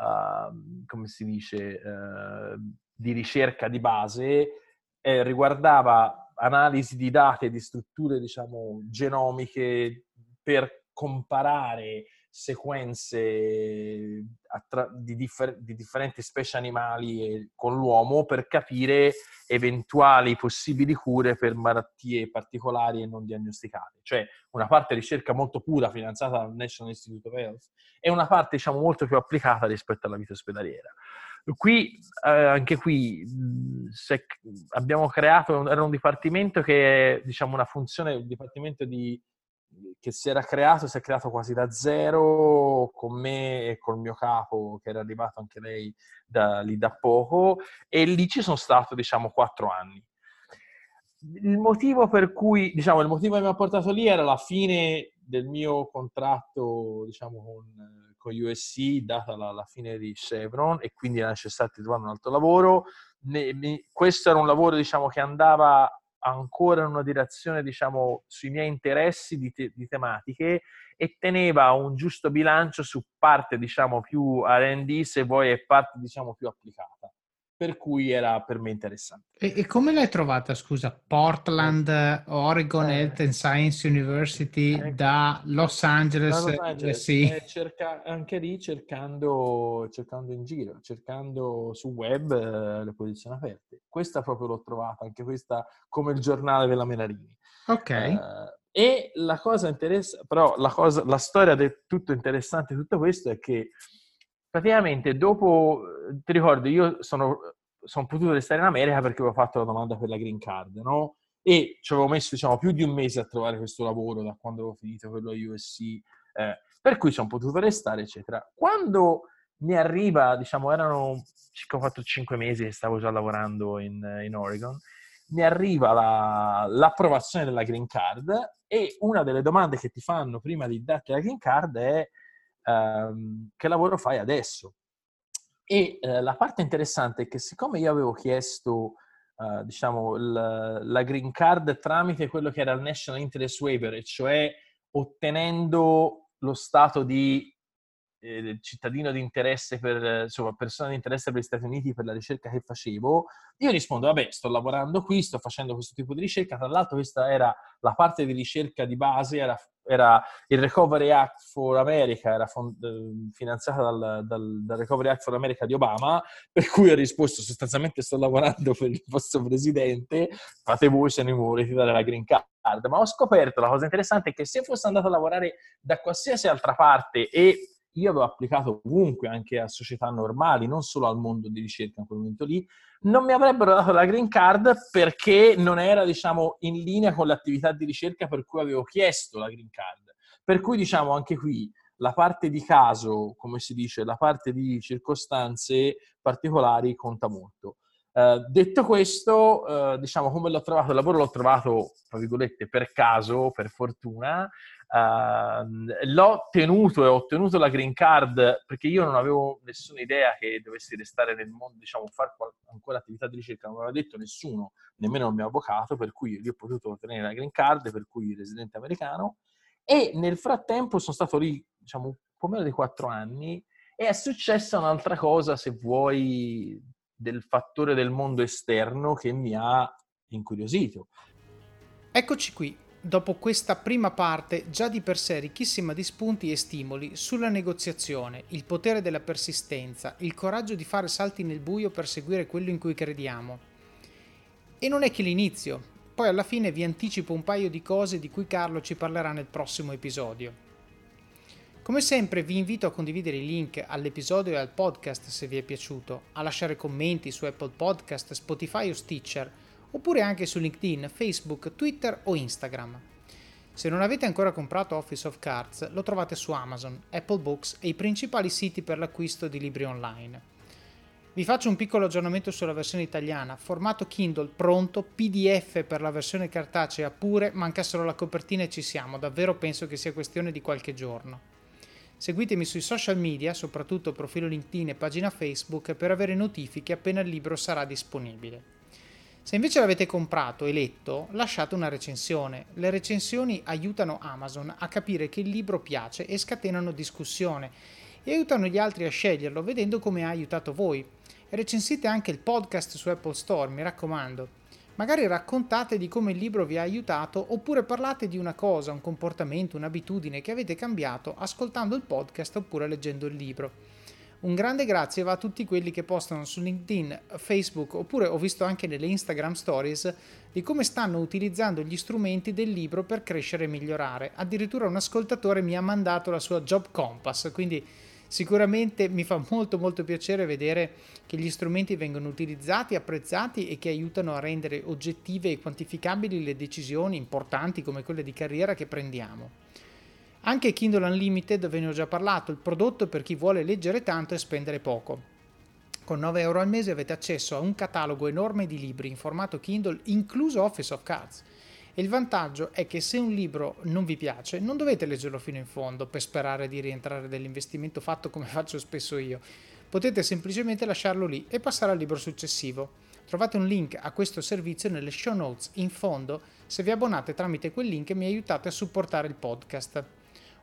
uh, come si dice, uh, di ricerca di base, eh, riguardava analisi di dati e di strutture, diciamo, genomiche per comparare sequenze attra- di, differ- di, differenti specie animali con l'uomo per capire eventuali possibili cure per malattie particolari e non diagnosticate. Cioè una parte ricerca molto pura finanziata dal National Institute of Health e una parte diciamo molto più applicata rispetto alla vita ospedaliera. Qui, eh, anche qui, se abbiamo creato, era un dipartimento che è diciamo una funzione, un dipartimento di che si era creato, si è creato quasi da zero con me e col mio capo, che era arrivato anche lei da, lì da poco, e lì ci sono stato, diciamo, quattro anni. Il motivo per cui, diciamo, il motivo che mi ha portato lì era la fine del mio contratto, diciamo, con, con USC, data la, la, fine di Chevron, e quindi era necessario trovare un altro lavoro. Ne, mi, questo era un lavoro, diciamo, che andava ancora in una direzione, diciamo, sui miei interessi di, te- di, tematiche e teneva un giusto bilancio su parte, diciamo, più R&D, se vuoi, e parte, diciamo, più applicata per cui era per me interessante. E, e come l'hai trovata, scusa, Portland, eh, Oregon eh, Health and Science University eh, da Los Angeles? Da Los Angeles sì. Eh, cerca, anche lì cercando, cercando, in giro, cercando su web eh, le posizioni aperte. Questa proprio l'ho trovata, anche questa come il giornale della Menarini. Ok. Eh, e la cosa interessante, però la, cosa, la storia del tutto interessante di tutto questo è che praticamente dopo, ti ricordo, io sono, sono potuto restare in America perché avevo fatto la domanda per la green card, no? E ci avevo messo, diciamo, più di un mese a trovare questo lavoro da quando avevo finito quello a USC, eh, per cui sono potuto restare, eccetera. Quando mi arriva, diciamo, erano circa 4-5 mesi che stavo già lavorando in, in Oregon, mi arriva la, l'approvazione della green card e una delle domande che ti fanno prima di darti la green card è ehm, che lavoro fai adesso? E eh, la parte interessante è che siccome io avevo chiesto, eh, diciamo, l- la green card tramite quello che era il National Interest Waiver, cioè ottenendo lo stato di eh, cittadino di interesse per, insomma, persona di interesse per gli Stati Uniti per la ricerca che facevo, io rispondo, vabbè, sto lavorando qui, sto facendo questo tipo di ricerca, tra l'altro questa era la parte di ricerca di base, era, era il Recovery Act for America, era fond- eh, finanziata dal, dal, dal, Recovery Act for America di Obama, per cui ho risposto sostanzialmente sto lavorando per il vostro presidente, fate voi se ne volete dare la green card. Ma ho scoperto la cosa interessante è che se fosse andato a lavorare da qualsiasi altra parte e io avevo applicato ovunque, anche a società normali, non solo al mondo di ricerca in quel momento lì, non mi avrebbero dato la green card perché non era, diciamo, in linea con l'attività di ricerca per cui avevo chiesto la green card. Per cui, diciamo, anche qui la parte di caso, come si dice, la parte di circostanze particolari conta molto. Uh, detto questo, uh, diciamo come l'ho trovato il lavoro, l'ho trovato, tra virgolette, per caso, per fortuna. Uh, l'ho tenuto e ho ottenuto la green card perché io non avevo nessuna idea che dovessi restare nel mondo, diciamo, fare ancora attività di ricerca, non aveva detto nessuno, nemmeno il mio avvocato, per cui io ho potuto ottenere la green card, per cui residente americano. E nel frattempo sono stato lì, diciamo, un po' meno di quattro anni e è successa un'altra cosa, se vuoi, del fattore del mondo esterno che mi ha incuriosito. Eccoci qui, dopo questa prima parte già di per sé ricchissima di spunti e stimoli sulla negoziazione, il potere della persistenza, il coraggio di fare salti nel buio per seguire quello in cui crediamo. E non è che l'inizio, poi alla fine vi anticipo un paio di cose di cui Carlo ci parlerà nel prossimo episodio. Come sempre vi invito a condividere i link all'episodio e al podcast se vi è piaciuto, a lasciare commenti su Apple Podcast, Spotify o Stitcher, oppure anche su LinkedIn, Facebook, Twitter o Instagram. Se non avete ancora comprato Office of Cards, lo trovate su Amazon, Apple Books e i principali siti per l'acquisto di libri online. Vi faccio un piccolo aggiornamento sulla versione italiana, formato Kindle pronto, PDF per la versione cartacea pure, manca solo la copertina e ci siamo, davvero penso che sia questione di qualche giorno. Seguitemi sui social media, soprattutto profilo LinkedIn e pagina Facebook, per avere notifiche appena il libro sarà disponibile. Se invece l'avete comprato e letto, lasciate una recensione. Le recensioni aiutano Amazon a capire che il libro piace e scatenano discussione e aiutano gli altri a sceglierlo vedendo come ha aiutato voi. Recensite anche il podcast su Apple Store, mi raccomando. Magari raccontate di come il libro vi ha aiutato oppure parlate di una cosa, un comportamento, un'abitudine che avete cambiato ascoltando il podcast oppure leggendo il libro. Un grande grazie va a tutti quelli che postano su LinkedIn, Facebook oppure ho visto anche nelle Instagram Stories di come stanno utilizzando gli strumenti del libro per crescere e migliorare. Addirittura un ascoltatore mi ha mandato la sua Job Compass, quindi Sicuramente mi fa molto molto piacere vedere che gli strumenti vengono utilizzati, apprezzati e che aiutano a rendere oggettive e quantificabili le decisioni importanti come quelle di carriera che prendiamo. Anche Kindle Unlimited, ve ne ho già parlato, il prodotto per chi vuole leggere tanto e spendere poco. Con 9 euro al mese avete accesso a un catalogo enorme di libri in formato Kindle, incluso Office of Cards e il vantaggio è che se un libro non vi piace, non dovete leggerlo fino in fondo per sperare di rientrare dell'investimento fatto come [LAUGHS] faccio spesso io. Potete semplicemente lasciarlo lì e passare al libro successivo. Trovate un link a questo servizio nelle show notes in fondo. Se vi abbonate tramite quel link mi aiutate a supportare il podcast.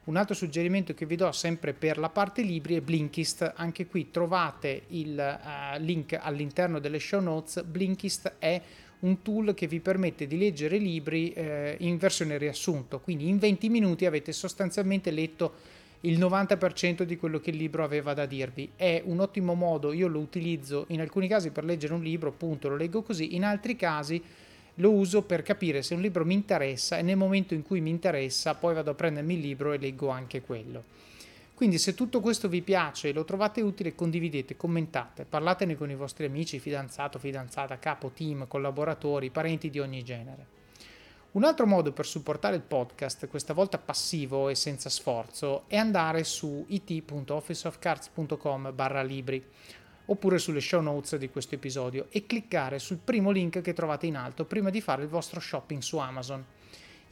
Un altro suggerimento che vi do sempre per la parte libri è Blinkist. Anche qui trovate il uh, link all'interno delle show notes. Blinkist è un tool che vi permette di leggere libri eh, in versione riassunto, quindi in 20 minuti avete sostanzialmente letto il 90% di quello che il libro aveva da dirvi. È un ottimo modo, io lo utilizzo in alcuni casi per leggere un libro, appunto lo leggo così, in altri casi lo uso per capire se un libro mi interessa e nel momento in cui mi interessa poi vado a prendermi il libro e leggo anche quello. Quindi se tutto questo vi piace e lo trovate utile, condividete, commentate, parlatene con i vostri amici, fidanzato, fidanzata, capo, team, collaboratori, parenti di ogni genere. Un altro modo per supportare il podcast, questa volta passivo e senza sforzo, è andare su it.officeofcards.com barra libri oppure sulle show notes di questo episodio e cliccare sul primo link che trovate in alto prima di fare il vostro shopping su Amazon.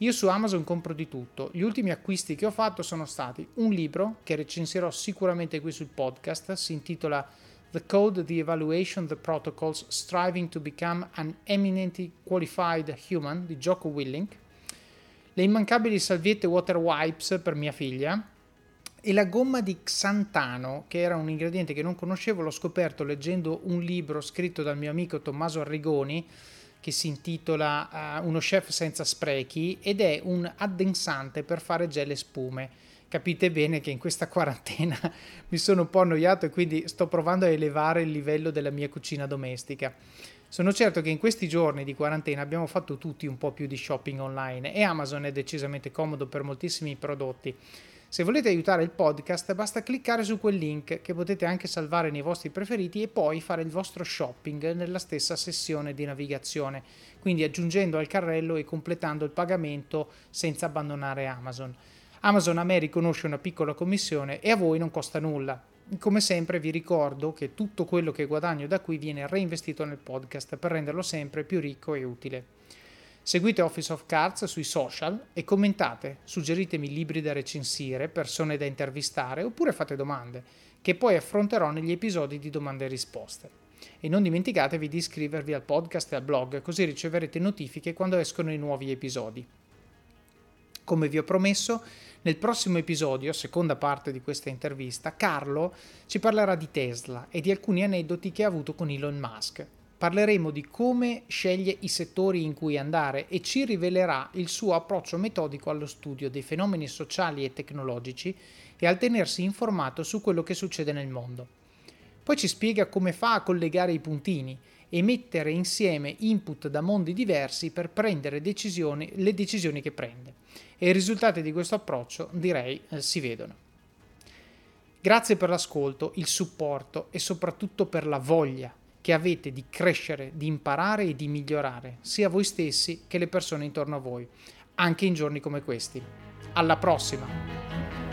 Io su Amazon compro di tutto. Gli ultimi acquisti che ho fatto sono stati un libro che recensirò sicuramente qui sul podcast, si intitola The Code, The Evaluation, The Protocols, Striving to Become an Eminently Qualified Human di Jocko Willink, le immancabili salviette Water Wipes per mia figlia, e la gomma di xantano, che era un ingrediente che non conoscevo, l'ho scoperto leggendo un libro scritto dal mio amico Tommaso Arrigoni che si intitola uh, Uno chef senza sprechi ed è un addensante per fare gel e spume. Capite bene che in questa [LAUGHS] quarantena mi sono un po' annoiato e quindi sto provando a elevare il livello della mia cucina domestica. Sono certo che in questi giorni di quarantena abbiamo fatto tutti un po' più di shopping online e Amazon è decisamente comodo per moltissimi prodotti. Se volete aiutare il podcast basta cliccare su quel link che potete anche salvare nei vostri preferiti e poi fare il vostro shopping nella stessa sessione di navigazione, quindi aggiungendo al carrello e completando il pagamento senza abbandonare Amazon. Amazon a me riconosce una piccola commissione e a voi non costa nulla. Come sempre vi ricordo che tutto quello che guadagno da qui viene reinvestito nel podcast per renderlo sempre più ricco e utile. Seguite Office of Cards sui social e commentate, suggeritemi libri da recensire, persone da intervistare oppure fate domande, che poi affronterò negli episodi di domande e risposte. E non dimenticatevi di iscrivervi al podcast e al blog, così riceverete notifiche quando escono i nuovi episodi. Come vi ho promesso, nel prossimo episodio, seconda parte di questa intervista, Carlo ci parlerà di Tesla e di alcuni aneddoti che ha avuto con Elon Musk parleremo di come sceglie i settori in cui andare e ci rivelerà il suo approccio metodico allo studio dei fenomeni sociali e tecnologici e al tenersi informato su quello che succede nel mondo. Poi ci spiega come fa a collegare i puntini e mettere insieme input da mondi diversi per prendere decisioni, le decisioni che prende. E i risultati di questo approccio, direi, eh, si vedono. Grazie per l'ascolto, il supporto e soprattutto per la voglia che avete di crescere, di imparare e di migliorare, sia voi stessi che le persone intorno a voi, anche in giorni come questi. Alla prossima!